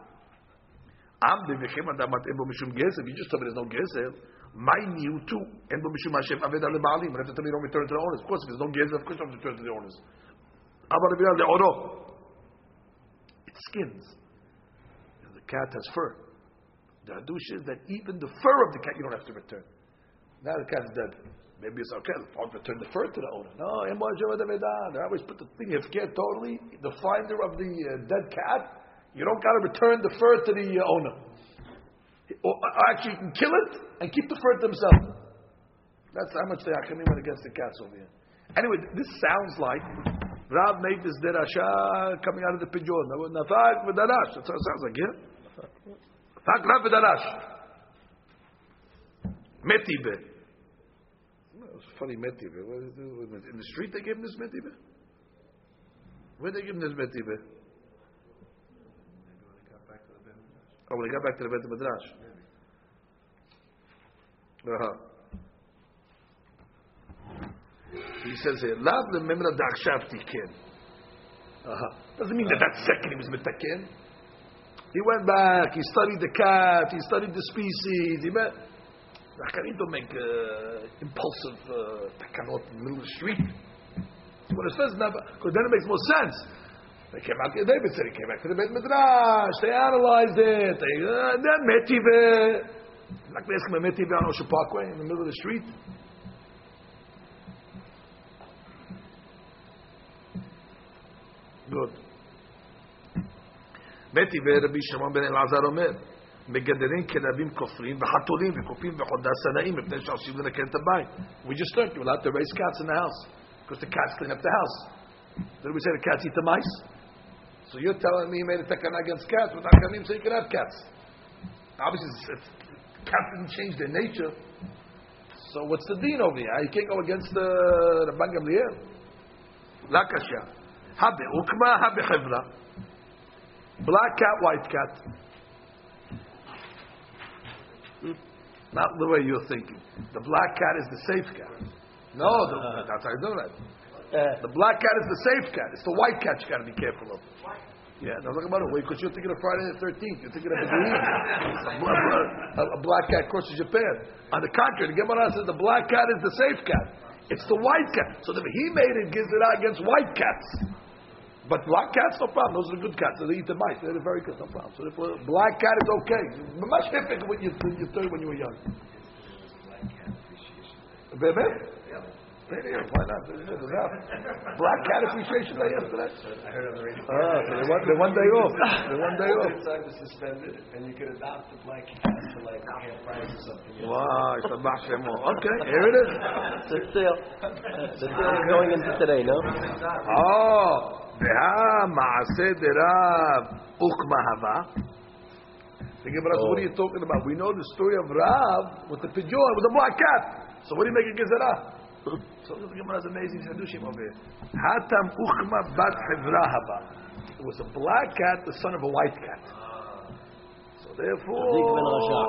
Am de v'chem adamat en bo mishum gezel. You just told me there's no gezel. My new too. En bo mishum Hashem aved ale baalim. You have to tell me don't return to the owners. Of course, if there's no gezel, of course you don't return to the owners. Abar v'yal de oro. It skins. And the cat has fur. The hadush is that even the fur of the cat you don't have to return. Now the cat's dead. Maybe it's okay. I'll return the fur to the owner. No. They always put the thing. If you totally the finder of the uh, dead cat. You don't got to return the fur to the uh, owner. Or uh, actually, you can kill it and keep the fur to themselves. That's how much the Hachamim went against the cats over here. Anyway, this sounds like Rav made this derasha coming out of the pidyon. That's what it sounds like, yeah? Rav v'darash. Metibe. It's funny, Metibe. What is it? In the street they gave him this Metibe? Where did they give him this Metibe? Oh, when he got back to the Beit Midrash. Uh-huh. He says here, Lav lememra da'akshav tiken. Uh-huh. Doesn't mean that that second he was mitaken. He went back, he studied the cat, he studied the species, he met... Rakanim don't make uh, impulsive uh, takanot in the middle of the street. What it says, because then it makes more sense. They came out. David said he came back to the Beit Midrash. They analyzed it. They uh, then metive. Like they ask him a metive on Ocean Parkway in the middle of the street. Good. metive רבי שמעון בן אלעזר אומר מגדרים כלבים כופרים וחתולים וכופים וחודי סנאים מפני שעושים לנקן את הבית. We just learned you're allowed to raise cats in the house because the cats clean up the house. Did we say the cats eat the mice? So you're telling me he made a takana against cats without kanim, so you can have cats. Obviously, it's, it's, cats didn't change their nature. So what's the deen over here? You can't go against the Rabban Gamliel. La kasha. Habe ukma, habe chevra. Black cat, white cat. Not the way you're thinking. The black cat is the safe cat. No, the, that's how you do that. Uh, The black cat is the safe cat. It's the white cat you got to be careful of. Yeah, no, talk about it. Because you're thinking of Friday the 13th. You're thinking of Beduin. a, a, black cat crosses Japan. On the contrary, the Gemara says the black cat is the safe cat. It's the white cat. So if he made it, gives it out against white cats. But black cats, no problem. Those are good cats. They eat the mice. They're very good, no problem. So therefore, black cat is okay. Much different when you when you when you were young. Black cat appreciation. Maybe why not? Is that Black Cat Appreciation Day yesterday? I heard on the radio. Ah, so they want they're one day off. They're one day off. Time is suspended, and you can adopt the Black Cat to like half price or something. Wow, it's a maximum. Okay, here it is. The sale. The sale is going into today, no? Oh, דהה מעשה דרב אוכמה הווה. The Gemara says, what are you oh. talking about? We know the story of Rav with the pidyon, with the black cat. So what do you make a Gezerah? So the Gemara is amazing Sadushim over here. Hatam uchma bat hevra haba. It was a black cat, the son of a white cat. So therefore, Sadiq ben Rasha.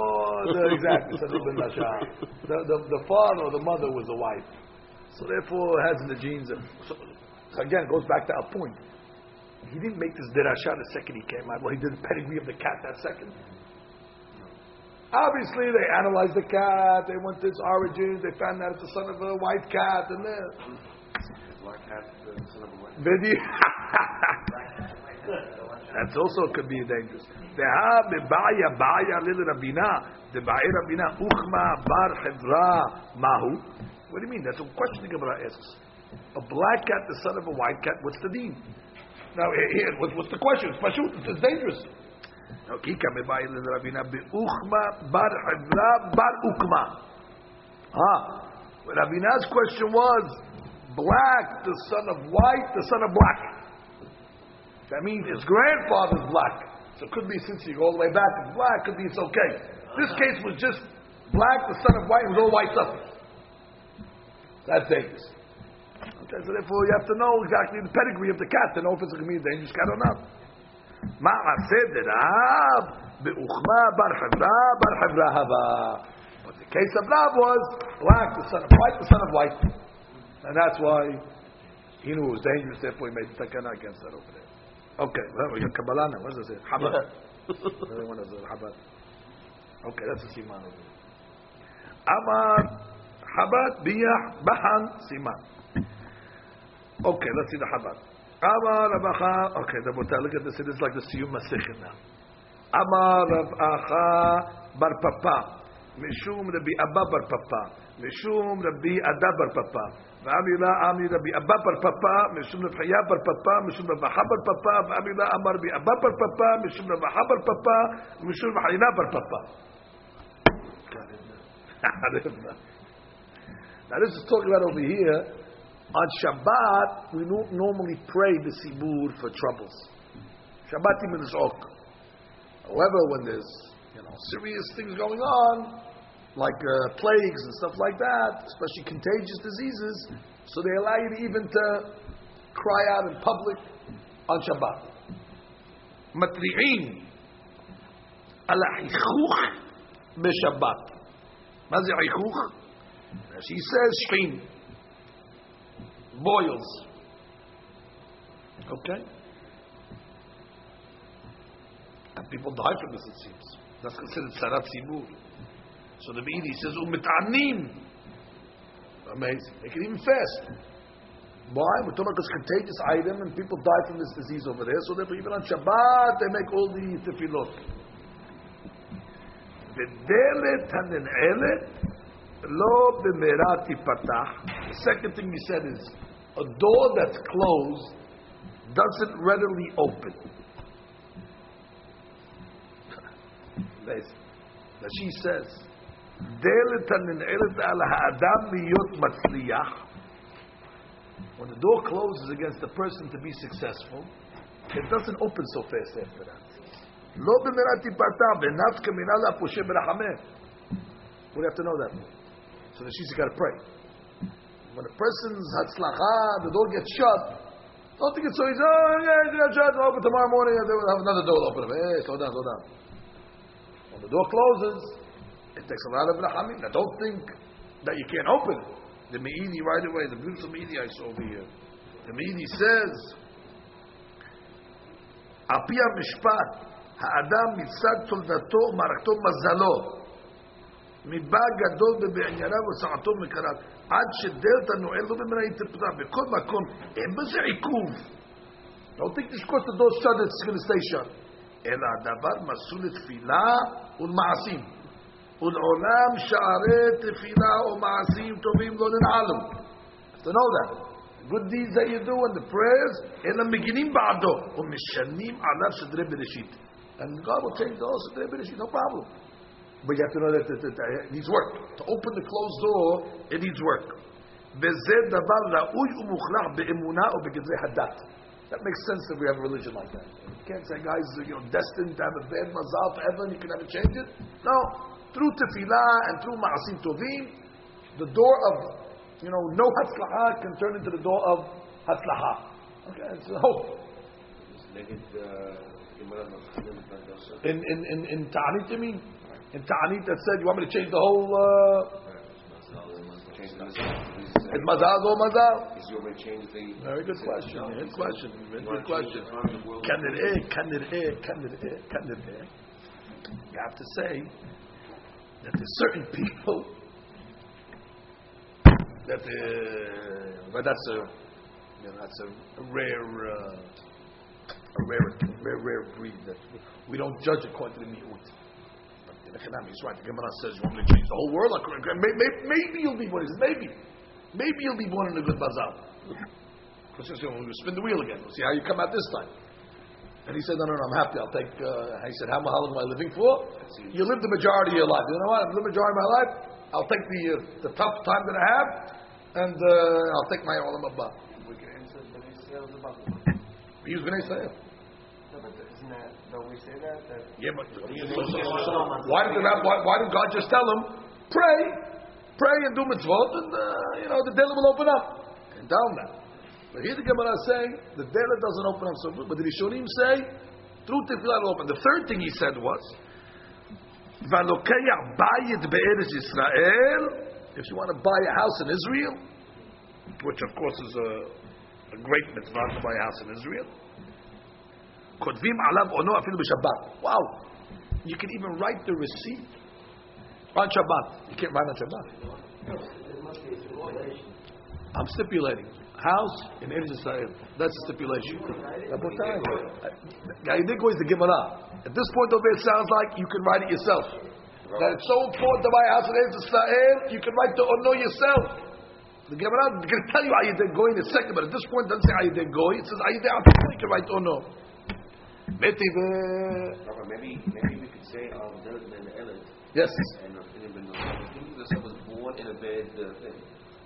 the- exactly, Sadiq ben Rasha. The, the, the father or the mother was a wife. So therefore, it has in the genes. Of, so, so again, it goes back to our point. He didn't make this dirasha the second he came out. Well, he did the pedigree of the cat that second. Obviously, they analyzed the cat. They went to its origins. They found out it's the son of a white cat, and then Black cat, the son of a white. Video. That's also could be dangerous. Baya lil rabina. The baya rabina uchma bar chevra mahu. What do you mean? That's a question the Gemara asks. A black cat, the son of a white cat. What's the deen? Now here, what's the question? It's pashut. It's dangerous. Kika bebaya lil rabina beuchma bar chevra bar ukma. Ah, Rabina's question was black, the son of white, the son of black. That means his grandfather's black. So it could be since you go all the way back, black, could be it's okay. This case was just black, the son of white, it was all white substance. That's dangerous. Okay, so therefore you have to know exactly the pedigree of the cat to know if it's going to be a dangerous cat or not. Ma'ma Seder Be'uchma Bar Havra, Bar But the case of Rav was black, the son of white, the son of white. And that's why he knew it was dangerous, therefore he made takana against that over there. Okay, well, we got Kabbalah now. What does it say? Habat. Uh, okay, that's a Siman over there. Amar Habat Biyah Bahan Siman. Okay, let's see the Habat. Amar Rabacha. Okay, the look at this. It is like the Siyum Masechet now. Amar Rabacha bar Papa. משום רבי אבא בר פפא, משום רבי אדה בר פפא, ואמי לה אמי רבי אבא בר פפא, משום רבי חיה בר פפא, משום רבי חיה בר פפא, ואמי לה אמר רבי אבא בר פפא, משום רבי חיה בר פפא, ומשום רבי חיינה בר פפא. Now this is talking about over here, On Shabbat, we don't normally pray the Sibur for troubles. Shabbat Iman is ok. However, when there's you know serious things going on, like uh, plagues and stuff like that, especially contagious diseases, so they allow you to even to cry out in public on Shabbat. Matri'in ala hichuch Shabbat. Mazi hichuch? She says shrim boils. Okay? And people die from this, it seems. That's considered sarat simur. So the Meiri says, umitanim. Amazing. They can even fast. Why? We're talking about this contagious item and people die from this disease over there. So therefore, even on Shabbat, they make all the tefillot. The second thing he said is a door that's closed doesn't readily open. Amazing. That she says, דלת הננעלת על האדם להיות מצליח. When the door closes against the person to be successful, it doesn't open so fast after that. לא במהרה תיפתח, ונפקא מינה לפושע ברחמם. We have to know that. So the she's got to pray. When a person's hatzlacha, the door gets shut, don't think it's so easy. Oh, yeah, you got shut, open tomorrow morning, and they will have another door open. Hey, slow down, slow down. When the door closes, it takes a lot of rahamim. Now, don't think that you can't open. The Meiri right away, the beautiful Meiri I saw over here. The Meiri says, "Apia mishpat ha'adam mitzad מצד תולדתו ומערכתו מזלו. מבא גדול בבענייניו וצעתו מקריו, עד שדלת הנועל לו במראה התפתח. בכל מקום, אין בזה עיכוב. Door shut, it's going to stay shut. אלא הדבר מסור לתפילה ולמעשים. ולעולם שערי תפילה ומעשים טובים לא ננעלו. To know that. Good deeds that you do and the prayers, אלא מגינים בעדו, ומשנים עליו סדרי בראשית. And God will change those סדרי בראשית, no problem. But you have to know that it needs work. To open the closed door, it needs work. That makes sense that we have a religion like that. You can't say, guys, you know, destined to have a bad mazal forever and you can never change it. No. Through tefillah and through ma'asim tovim, the door of, you know, no hatzlaha can turn into the door of hatzlaha. Okay, so, hope. In, in, in, in Ta'anit, you mean? in Ta'anit that said, you want me to change the whole... Uh, it's mazal or mazal? Very good question. Good question. Good question. Can it air? Can it air? Can it air? Can it air? You have to say that there's certain people that, uh, but that's a, you know, that's a rare, uh, a rare, rare, rare breed that we don't judge according to the meat. The Echanami is right. The Gemara says you want me to change the whole world. Maybe, maybe you'll be born. Maybe, maybe you'll be born in a good bazar. Because he says, you know, we'll spin the wheel again. We'll see how you come out this time. And he said, no, no, no, I'm happy. I'll take, uh, he said, how, long am I living for? You live the majority of your life. You know what? I've lived the majority of my life. I'll take the, uh, the tough time that I have, and uh, I'll take my olam abba. We can answer the sales about He was going to say it. No, but isn't that, don't we say that? That Yeah, but so, so, so, why did why, why did God just tell him, pray, pray and do mitzvot, and uh, you know the dela will open up. And down that. But here the Gemara is saying the dela doesn't open up so good. But the Rishonim say through tefillah it'll open. The third thing he said was, "V'alokeya bayit be'eretz Yisrael." If you want to buy a house in Israel, which of course is a, a great mitzvah to buy a house in Israel. כותבים עליו עונו אפילו בשבת. Wow. You can even write the receipt on Shabbat. You can't write on Shabbat. I'm stipulating. House in Eretz Israel. That's the stipulation. Rabotai. Gaidigo is the Gemara. At this point over it sounds like you can write it yourself. That it's so important to buy a house in Eretz Israel, you can write the Ono yourself. The Gemara is going to tell you how you did go in a second, but at this point it doesn't say how you did go. It says how you did You can write Ono. Rabbi, maybe, maybe we could say um, David ben Elad Yes. and Rav ben Nosson. Was born in a bad uh, thing.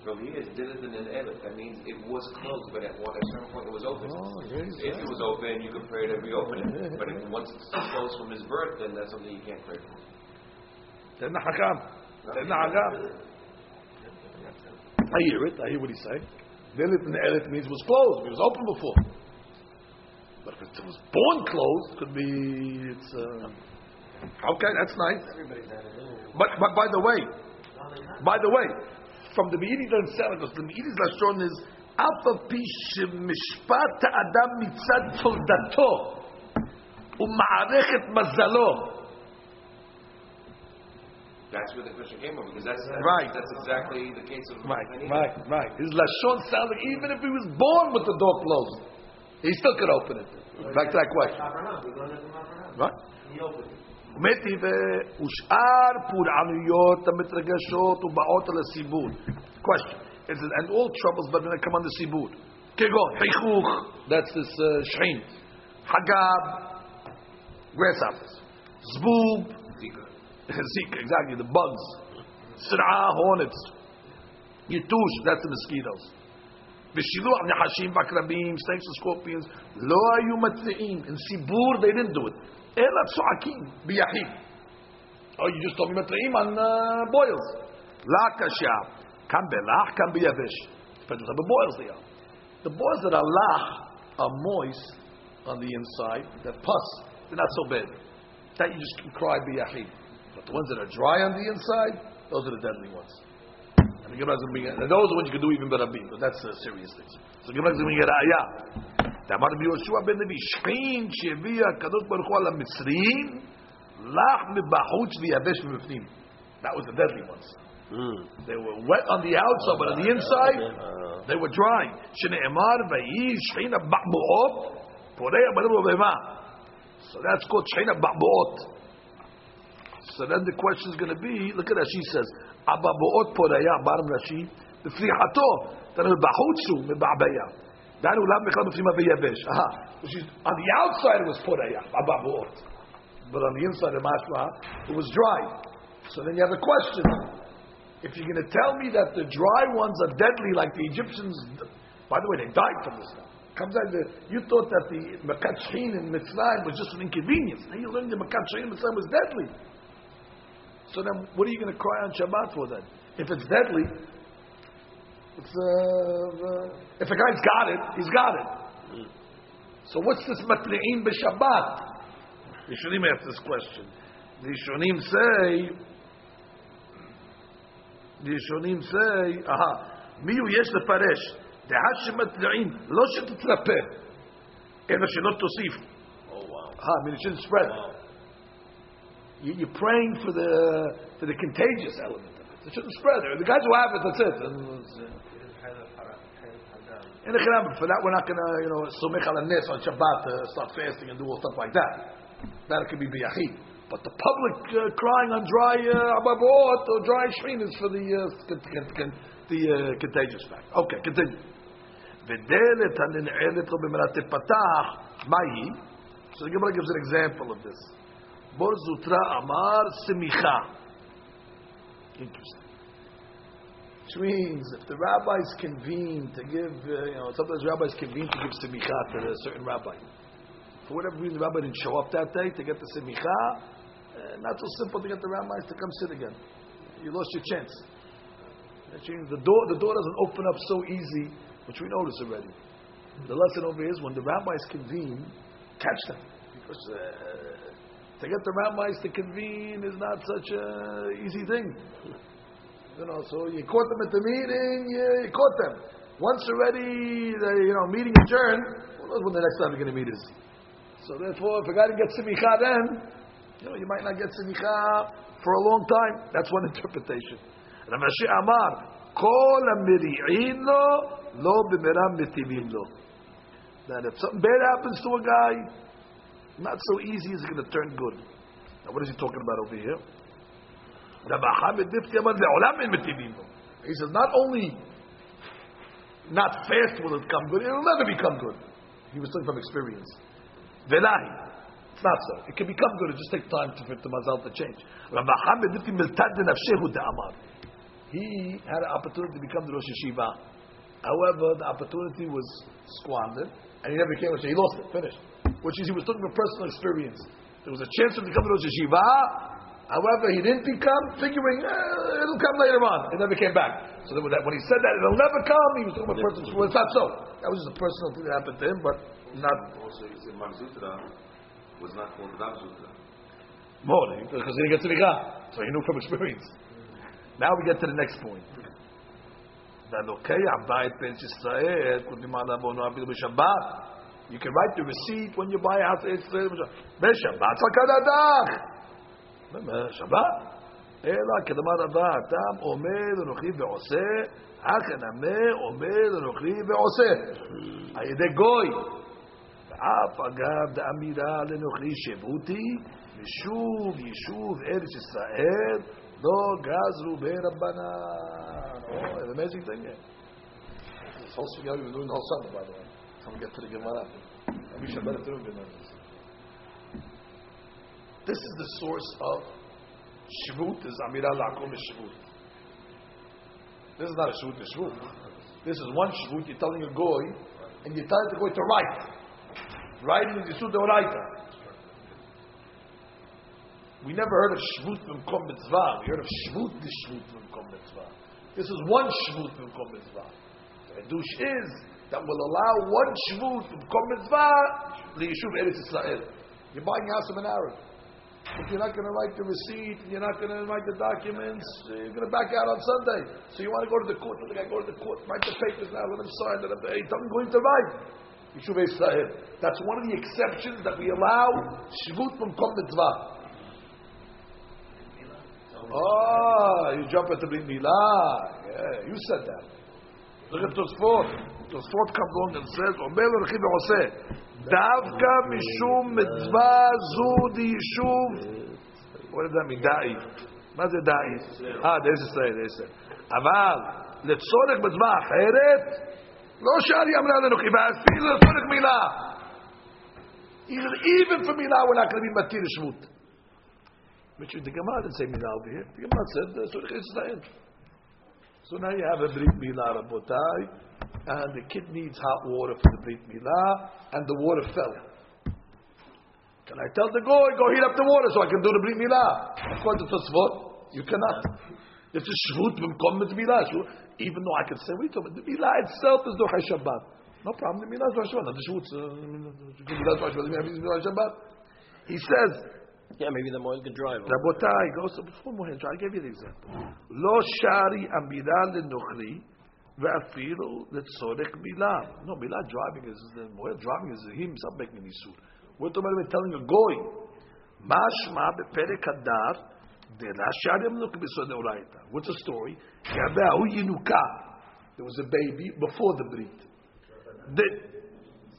Over here is David ben Elad. That means it was closed, but at one at a certain point it was open. Oh, if it was open, you could pray to reopen it. But if, once it's closed from his birth, then that's something you can't pray for. Tena Hakam. Tena Hakam. I hear it. I hear what he's saying. Delit and Elit means it was closed. It was open before. But if it was born closed, could be it's. Uh, okay, that's nice. But but by the way, by the way, from the Meiri doesn't sound like. The Meiri's lashon is alpha pi shemishpat adam mitzad toldato umarechet mazalo. That's where the question came from because that's, that's right. That's exactly the case of right, right, right. His lashon sounds even if he was born with the door closed. he still could open it. Back to that question, Abraham, we learned it from Abraham. right? He opened it. מתי ושאר פורענויות המתרגשות ובאות על הסיבוד. Question. It says, and all troubles but when they come on the סיבוד. כגון, חיכוך, that's this uh, שכין. חגב, grasshoppers. זבוב, Zika. Zika, exactly, the bugs. Sir'ah, hornets. Yitush, that's the mosquitoes. V'shiluach nehashim v'akrabim, snakes and scorpions. Lo ayu matzeim. In Sibur, they didn't do it. Ela tzuakim, biyachid. Oh, you just told me matzeim on uh, boils. La kasha. Kan belach, kan biyavish. Depends on the boils they are. The boils that are lach are moist on the inside. They're pus. They're not so bad. That you just can cry biyachid. But the ones that are dry on the inside, those are the deadly ones. The Gemara is going to bring those are the ones you can do even better but that's uh, serious things. So the Gemara is going to bring a raya. Damar bi Yoshua ben Nevi, Shchin sheviya kadosh baruch hu Mitzrim, lach mibachutz v'yavesh mibifnim. That was the deadly ones. They were wet on the outside, but on the inside, they were dry. Shne'emar v'yi shchina ba'bu'ot, poreya b'neu b'ema. So that's called shchina ba'bu'ot. So then the question is going to be, look at that, she says, Rashi, the frihato, that is bahutsu meba'beya. That ulav mechal b'fima v'yabesh. Aha. Which is, on the outside was poraya, ababuot. But on the inside mashma, it was dry. So then you have a question. If you're going to tell me that the dry ones are deadly like the Egyptians, by the way, they died from this now. Comes out the, you thought that the Makat Sheen in Mitzrayim was just an inconvenience. Now you learned the Makat Sheen in Mitzrayim was deadly. So then, what are you going to cry on Shabbat for then? If it's deadly, it's, uh, uh, if a guy's got it, he's got it. So what's this matli'im b'Shabbat? The Rishonim ask this question. The Rishonim say, the Rishonim say, aha, miyu yesh lefaresh, דעה שמתריעים, לא שתתרפא, אלא שלא תוסיף. Oh wow. Ah, I You, you're praying for the for the contagious element of it. It shouldn't spread. The guys who have it, that's it. And, in the Quran, but for that, we're not going to, you know, sumich al nes on Shabbat to start fasting and do all stuff like that. That could be biyachid. But the public uh, crying on dry uh, ababot or dry shrin is for the uh, con- con- con- the uh, contagious fact. Okay, continue. ודלת הננעלת לו במנת תפתח, מה היא? So the Gemara gives an example of this. Bozutra Amar Simicha. Interesting. Which means if the rabbis convene to give, uh, you know, sometimes rabbis convene to give simicha to a certain rabbi. For whatever reason, the rabbi didn't show up that day to get the simicha. Uh, not so simple to get the rabbis to come sit again. You lost your chance. That means the door, the door doesn't open up so easy, which we notice already. The lesson over here is when the rabbis convene, catch them because. Uh, to get the rabbis to convene is not such an easy thing. You know, so you caught them at the meeting, you, you caught them. Once already, the you know meeting adjourned. Who knows when the next time you're going to meet is? So therefore, if a guy didn't get simicha then, you know, you might not get simicha for a long time. That's one interpretation. Rav Ashi Amar, Kol המריעין לו, לא במרם מטיבים לו. That if something bad happens to a guy, not so easy is it going to turn good. Now, what is he talking about over here? He says, not only not fast will it come good, it will never become good. He was talking from experience. Velahi. It's not so. It can become good, it just takes time for the mazal to change. He had an opportunity to become the Rosh Hashiva. However, the opportunity was squandered, and he never became Rosh He lost it, finished which is he was talking about personal experience. There was a chance of becoming a Yeshiva, However, he didn't become, figuring eh, it'll come later on. It never came back. So that when he said that it'll never come, he was talking about personal experience. It's not so. That was just a personal thing that happened to him, but not. Also, he said Marzutra was not called Rav More, because he didn't get to Nikah. So he knew from experience. Now we get to the next point. That okay, Abayit Ben Israel. could be my Bono Abidu Shabbat. You can write the receipt when you buy a house in Israel. בשבת לקדדך. שבת. אלא כדבר הבא, אדם עומד אנוכי ועושה, אך הנמה עומד אנוכי ועושה. על ידי גוי. ואף אגב דאמירה לנוכרי שבותי, ושוב יישוב ארץ ישראל, לא גזרו ברבנן. Oh, an amazing thing here. This whole thing we've been doing the whole summer, by the way. Come get to the Gemara. Maybe Shabbat too, Gemara. This is the source of Shvut, is Amira Lakum is Shvut. This is not a Shvut, a Shvut. This is one shvut. You're telling a goy, and you're telling the goy to write. Writing is yisud deoraita. We never heard of shvut b'mkom mitzvah. We heard of shvut the shvut b'mkom mitzvah. This is one shvut b'mkom mitzvah. The dush is that will allow one shvut b'mkom mitzvah liyishuv Eretz Israel. You're buying a house from an Arab. If you're not going to write the receipt, you're not going to write the documents, you're going to back out on Sunday. So you want to go to the court, the guy go to the court, write the papers now, let him sign, tell him going to write. Yishuv Israel. That's one of the exceptions that we allow shvut from Kom Mitzvah. Oh, you jump at the Brit Milah. Yeah, you said that. צריך תוספות. תוספות קבלון נרסס, אומר ורכיב ועושה. דווקא משום מצווה זו דיישוב, הוא לא יודע מדעי. מה זה דעי? אה, דעי ישראל, עשר. אבל לצורך מצווה אחרת, לא שאל יאמרה לנו, כי בעשי לצורך מילה. Even for מילה we're not going to be matir shmut. Which is the Gemara didn't say milah over here. The Gemara said, uh, Surah Israel. So now you have a brit milah rabotai, and the kid needs hot water for the brit milah, and the water fell. Can I tell the goy go heat up the water so I can do the brit milah? According to Tosfot, you cannot. It's a shvut b'mkom mit milah. shvut. Even though I can say, wait a minute, the milah itself is dochai Shabbat. No problem. The milah is dochai Shabbat. The shvut. uh, The milah is dochai Shabbat. He says, yeah, maybe the Moel could drive. Rabotai goes before Moel. I'll give you the example. Lo shari amila lenochri ve'afilu letzorek milah. No, milah driving is the Moel driving is himself making an isur. We're telling a goy. Mashma beperek hadar dela shari amnuk b'sod neoraita. What's the story? Gabehu yinuka. There was a baby before the brit.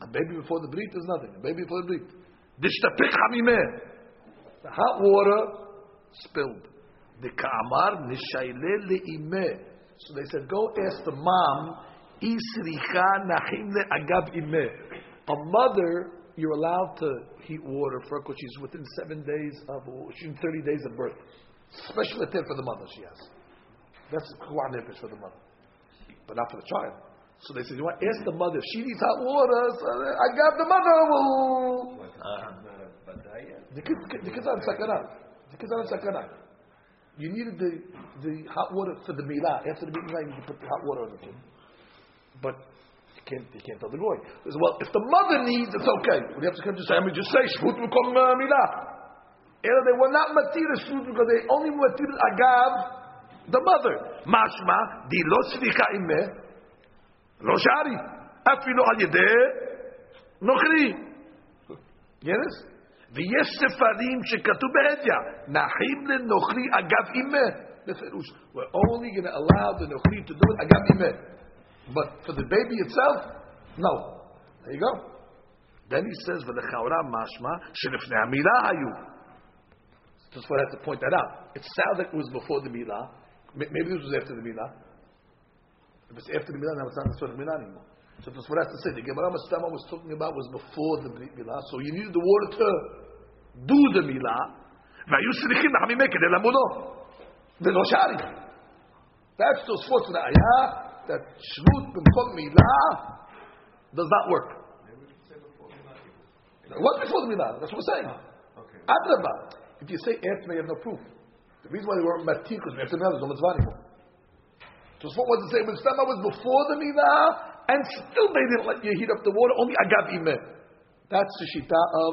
A baby before the brit is nothing. A baby before the brit. Dishtapik hamimeh. The hot water spilled. The ka'amar nishayle le'imeh. So they said, go ask the mom, isricha nachim le'agav imeh. A mother, you're allowed to heat water for because she's within seven days of, she's in 30 days of birth. Special attention for the mother, she has. That's kuah nefesh for the mother. But not for the child. So they said, you want to ask the mother, if she needs hot water, so I got the mother the kids, are in sakana. The kids are in sakana. You needed the, the hot water for the milah. After the milah, you put the hot water on the kid. But you can't, you can't tell the boy. Says, well, if the mother needs, it's okay. We have to come to mean, just say, shvut uh, milah. And they were not matir shvut because they only matir agav the mother. Mashma, di lo slicha imeh, lo shari. Afilo al yedeh, nochri. Yes? ויש ספרים שכתוב בהדיא, נחים לנוכרי אגב אימה. בפירוש. We're only going to allow the נוכרי to do it אגב אימה. But for the baby itself, no. There you go. Then he says, ולכאורה משמע שלפני המילה היו. Just what I have to point that out. It sounds like it was before the milah. May- Maybe this was after the milah. If it's after the milah, now it's not the milah anymore. So that's what I have to say. The Gemara Mastama was talking about was before the Brit Milah. So you needed the water to do the Milah. והיו צריכים לחמימי כדי למודו. ולא שרי. That's תוספות ראיה that shvut במקום מילה does not work. What before the Milah? That's what we're saying. Adrabah. If you say after, you have no proof. The reason why they weren't matir because after the Milah, there's no mitzvah anymore. Tosfot wasn't saying mitzvah was before the Milah, and still they didn't let you heat up the water, only agav imeh. That's the shita of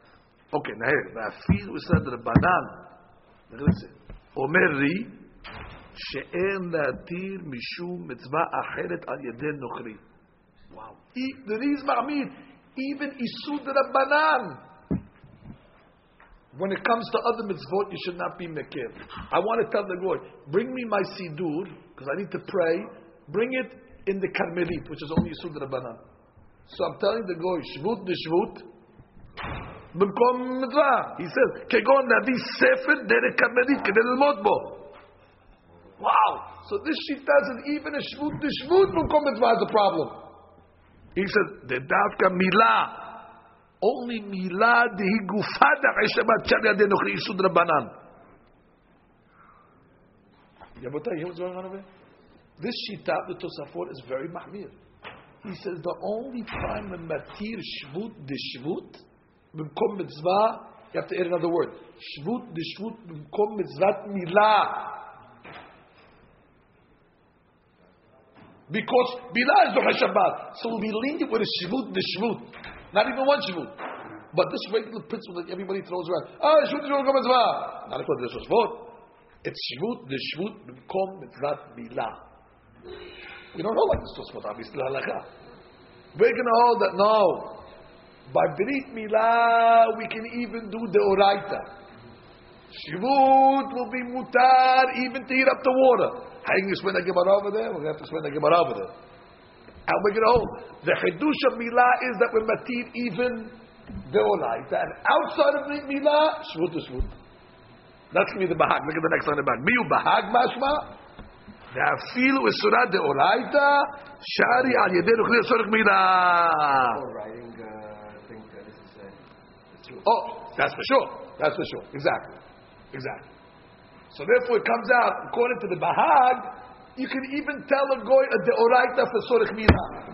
אוקיי, נהר, ואפילו יסוד רבנן, אומר לי, שאין להתיר משום מצווה אחרת על ידי נוכרי. Wow. E- The reason Ma'amid, even Isud Rabbanan. When it comes to other mitzvot, you should not be mekir. I want to tell the Lord, bring me my sidur, because I need to pray. Bring it in the Karmelit, which is only Isud Rabbanan. So I'm telling the guy, shvut de shvut, במקום מצווה. He says, כגון להביא ספר דרך כרמלית כדי ללמוד בו. Wow. So this sheet does it even a shvut de shvut במקום מצווה is a problem. He says, the דווקא מילה, only מילה דהי גופה דחי שבת שעל ידינו כיסוד רבנן. Yabotai, you hear what's going on over here? This shita, the Tosafot, is very mahmir. He says the only time when matir shvut de shvut, b'mkom mitzvah, you have to add another word. Shvut de shvut b'mkom mitzvat milah. Because milah is Zohar Shabbat. So we'll be lenient with a shvut de shvut. Not even one shvut. But this regular principle that everybody throws around. Ah, shvut de shvut b'mkom mitzvah. Not according to this was It's shvut de shvut b'mkom mitzvat milah. We don't know like this Tosfot, obviously, halakha. We're going to hold that no. By Brit Milah, we can even do the Oraita. Shvut will be mutar even to heat up the water. How you spend a Gemara over there? We're going to have to spend a Gemara over there. And we're going to hold. The Chidush of Milah is that we're matir even the Oraita. And outside of Brit Milah, Shvut is Shvut. That's going to be the Bahag. Look at the next line of the Bahag. Miyu Bahag Mashma. ואפילו אסורה דאורייתא, שרי על ידי נוכלי לצורך מילה. Oh, that's for sure. That's for sure. Exactly. Exactly. So therefore it comes out, according to the Bahag, you can even tell a goy a deoraita for tzorech milah.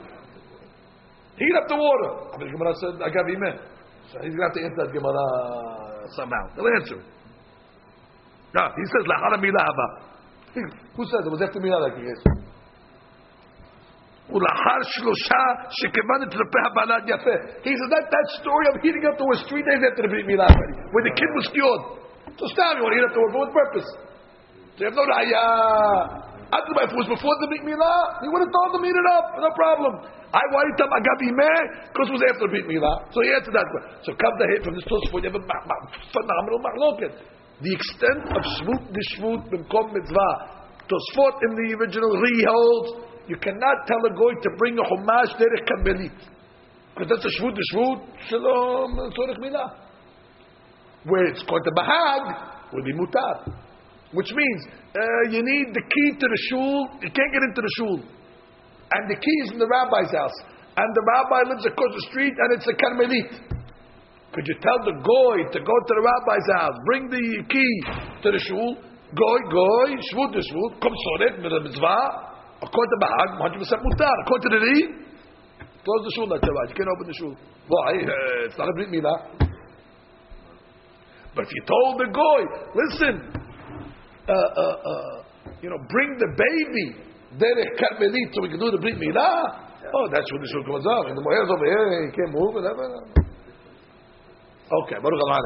Heat up the water. The Gemara said, I got imen. So he's going to have to answer that Gemara somehow. He'll answer it. No, he says, lahara milah haba. Who says it? Was after milah like he is. ולאחר שלושה שכיוון את רפי הבלד יפה. He said that, that story of heating up the was three days after the Brit Milah already, when the kid was cured. So stop, you want to heat up the word for what purpose? So you have no raya. After if it was before the Brit Milah, he would have told them heat it up, no problem. I why you tell Agabi Meh? Because it was after the Brit Milah. So he answered that question. So come to hit from this Tosfot, you have a ma- ma- phenomenal machloket. The extent of shvut the shvut b'mkom mitzvah. Tosfot in the original Ri holds you cannot tell a goy to bring a chumash derech karmelit. Because that's a shvut, the shvut, shalom, tzorech milah. Where it's called the bahag, will be mutar. Which means, uh, you need the key to the shul, you can't get into the shul. And the key is in the rabbi's house. And the rabbi lives across the street and it's a karmelit. Could you tell the goy to go to the rabbi's house, bring the key to the shul, goy, goy, shvut, shvut, kom soret, mitzvah, According to Bahag, 100% mutar. According to the Reed, close the shul, that's right. You can't open the shul. Why? Uh, it's not a Brit Milah. But if you told the goy, listen, uh, uh, uh, you know, bring the baby, derech karmelit, so we can do the Brit Milah. Oh, that's when the shul comes up. And the mohel's over here, he can't move, whatever. Okay, Baruch Allah.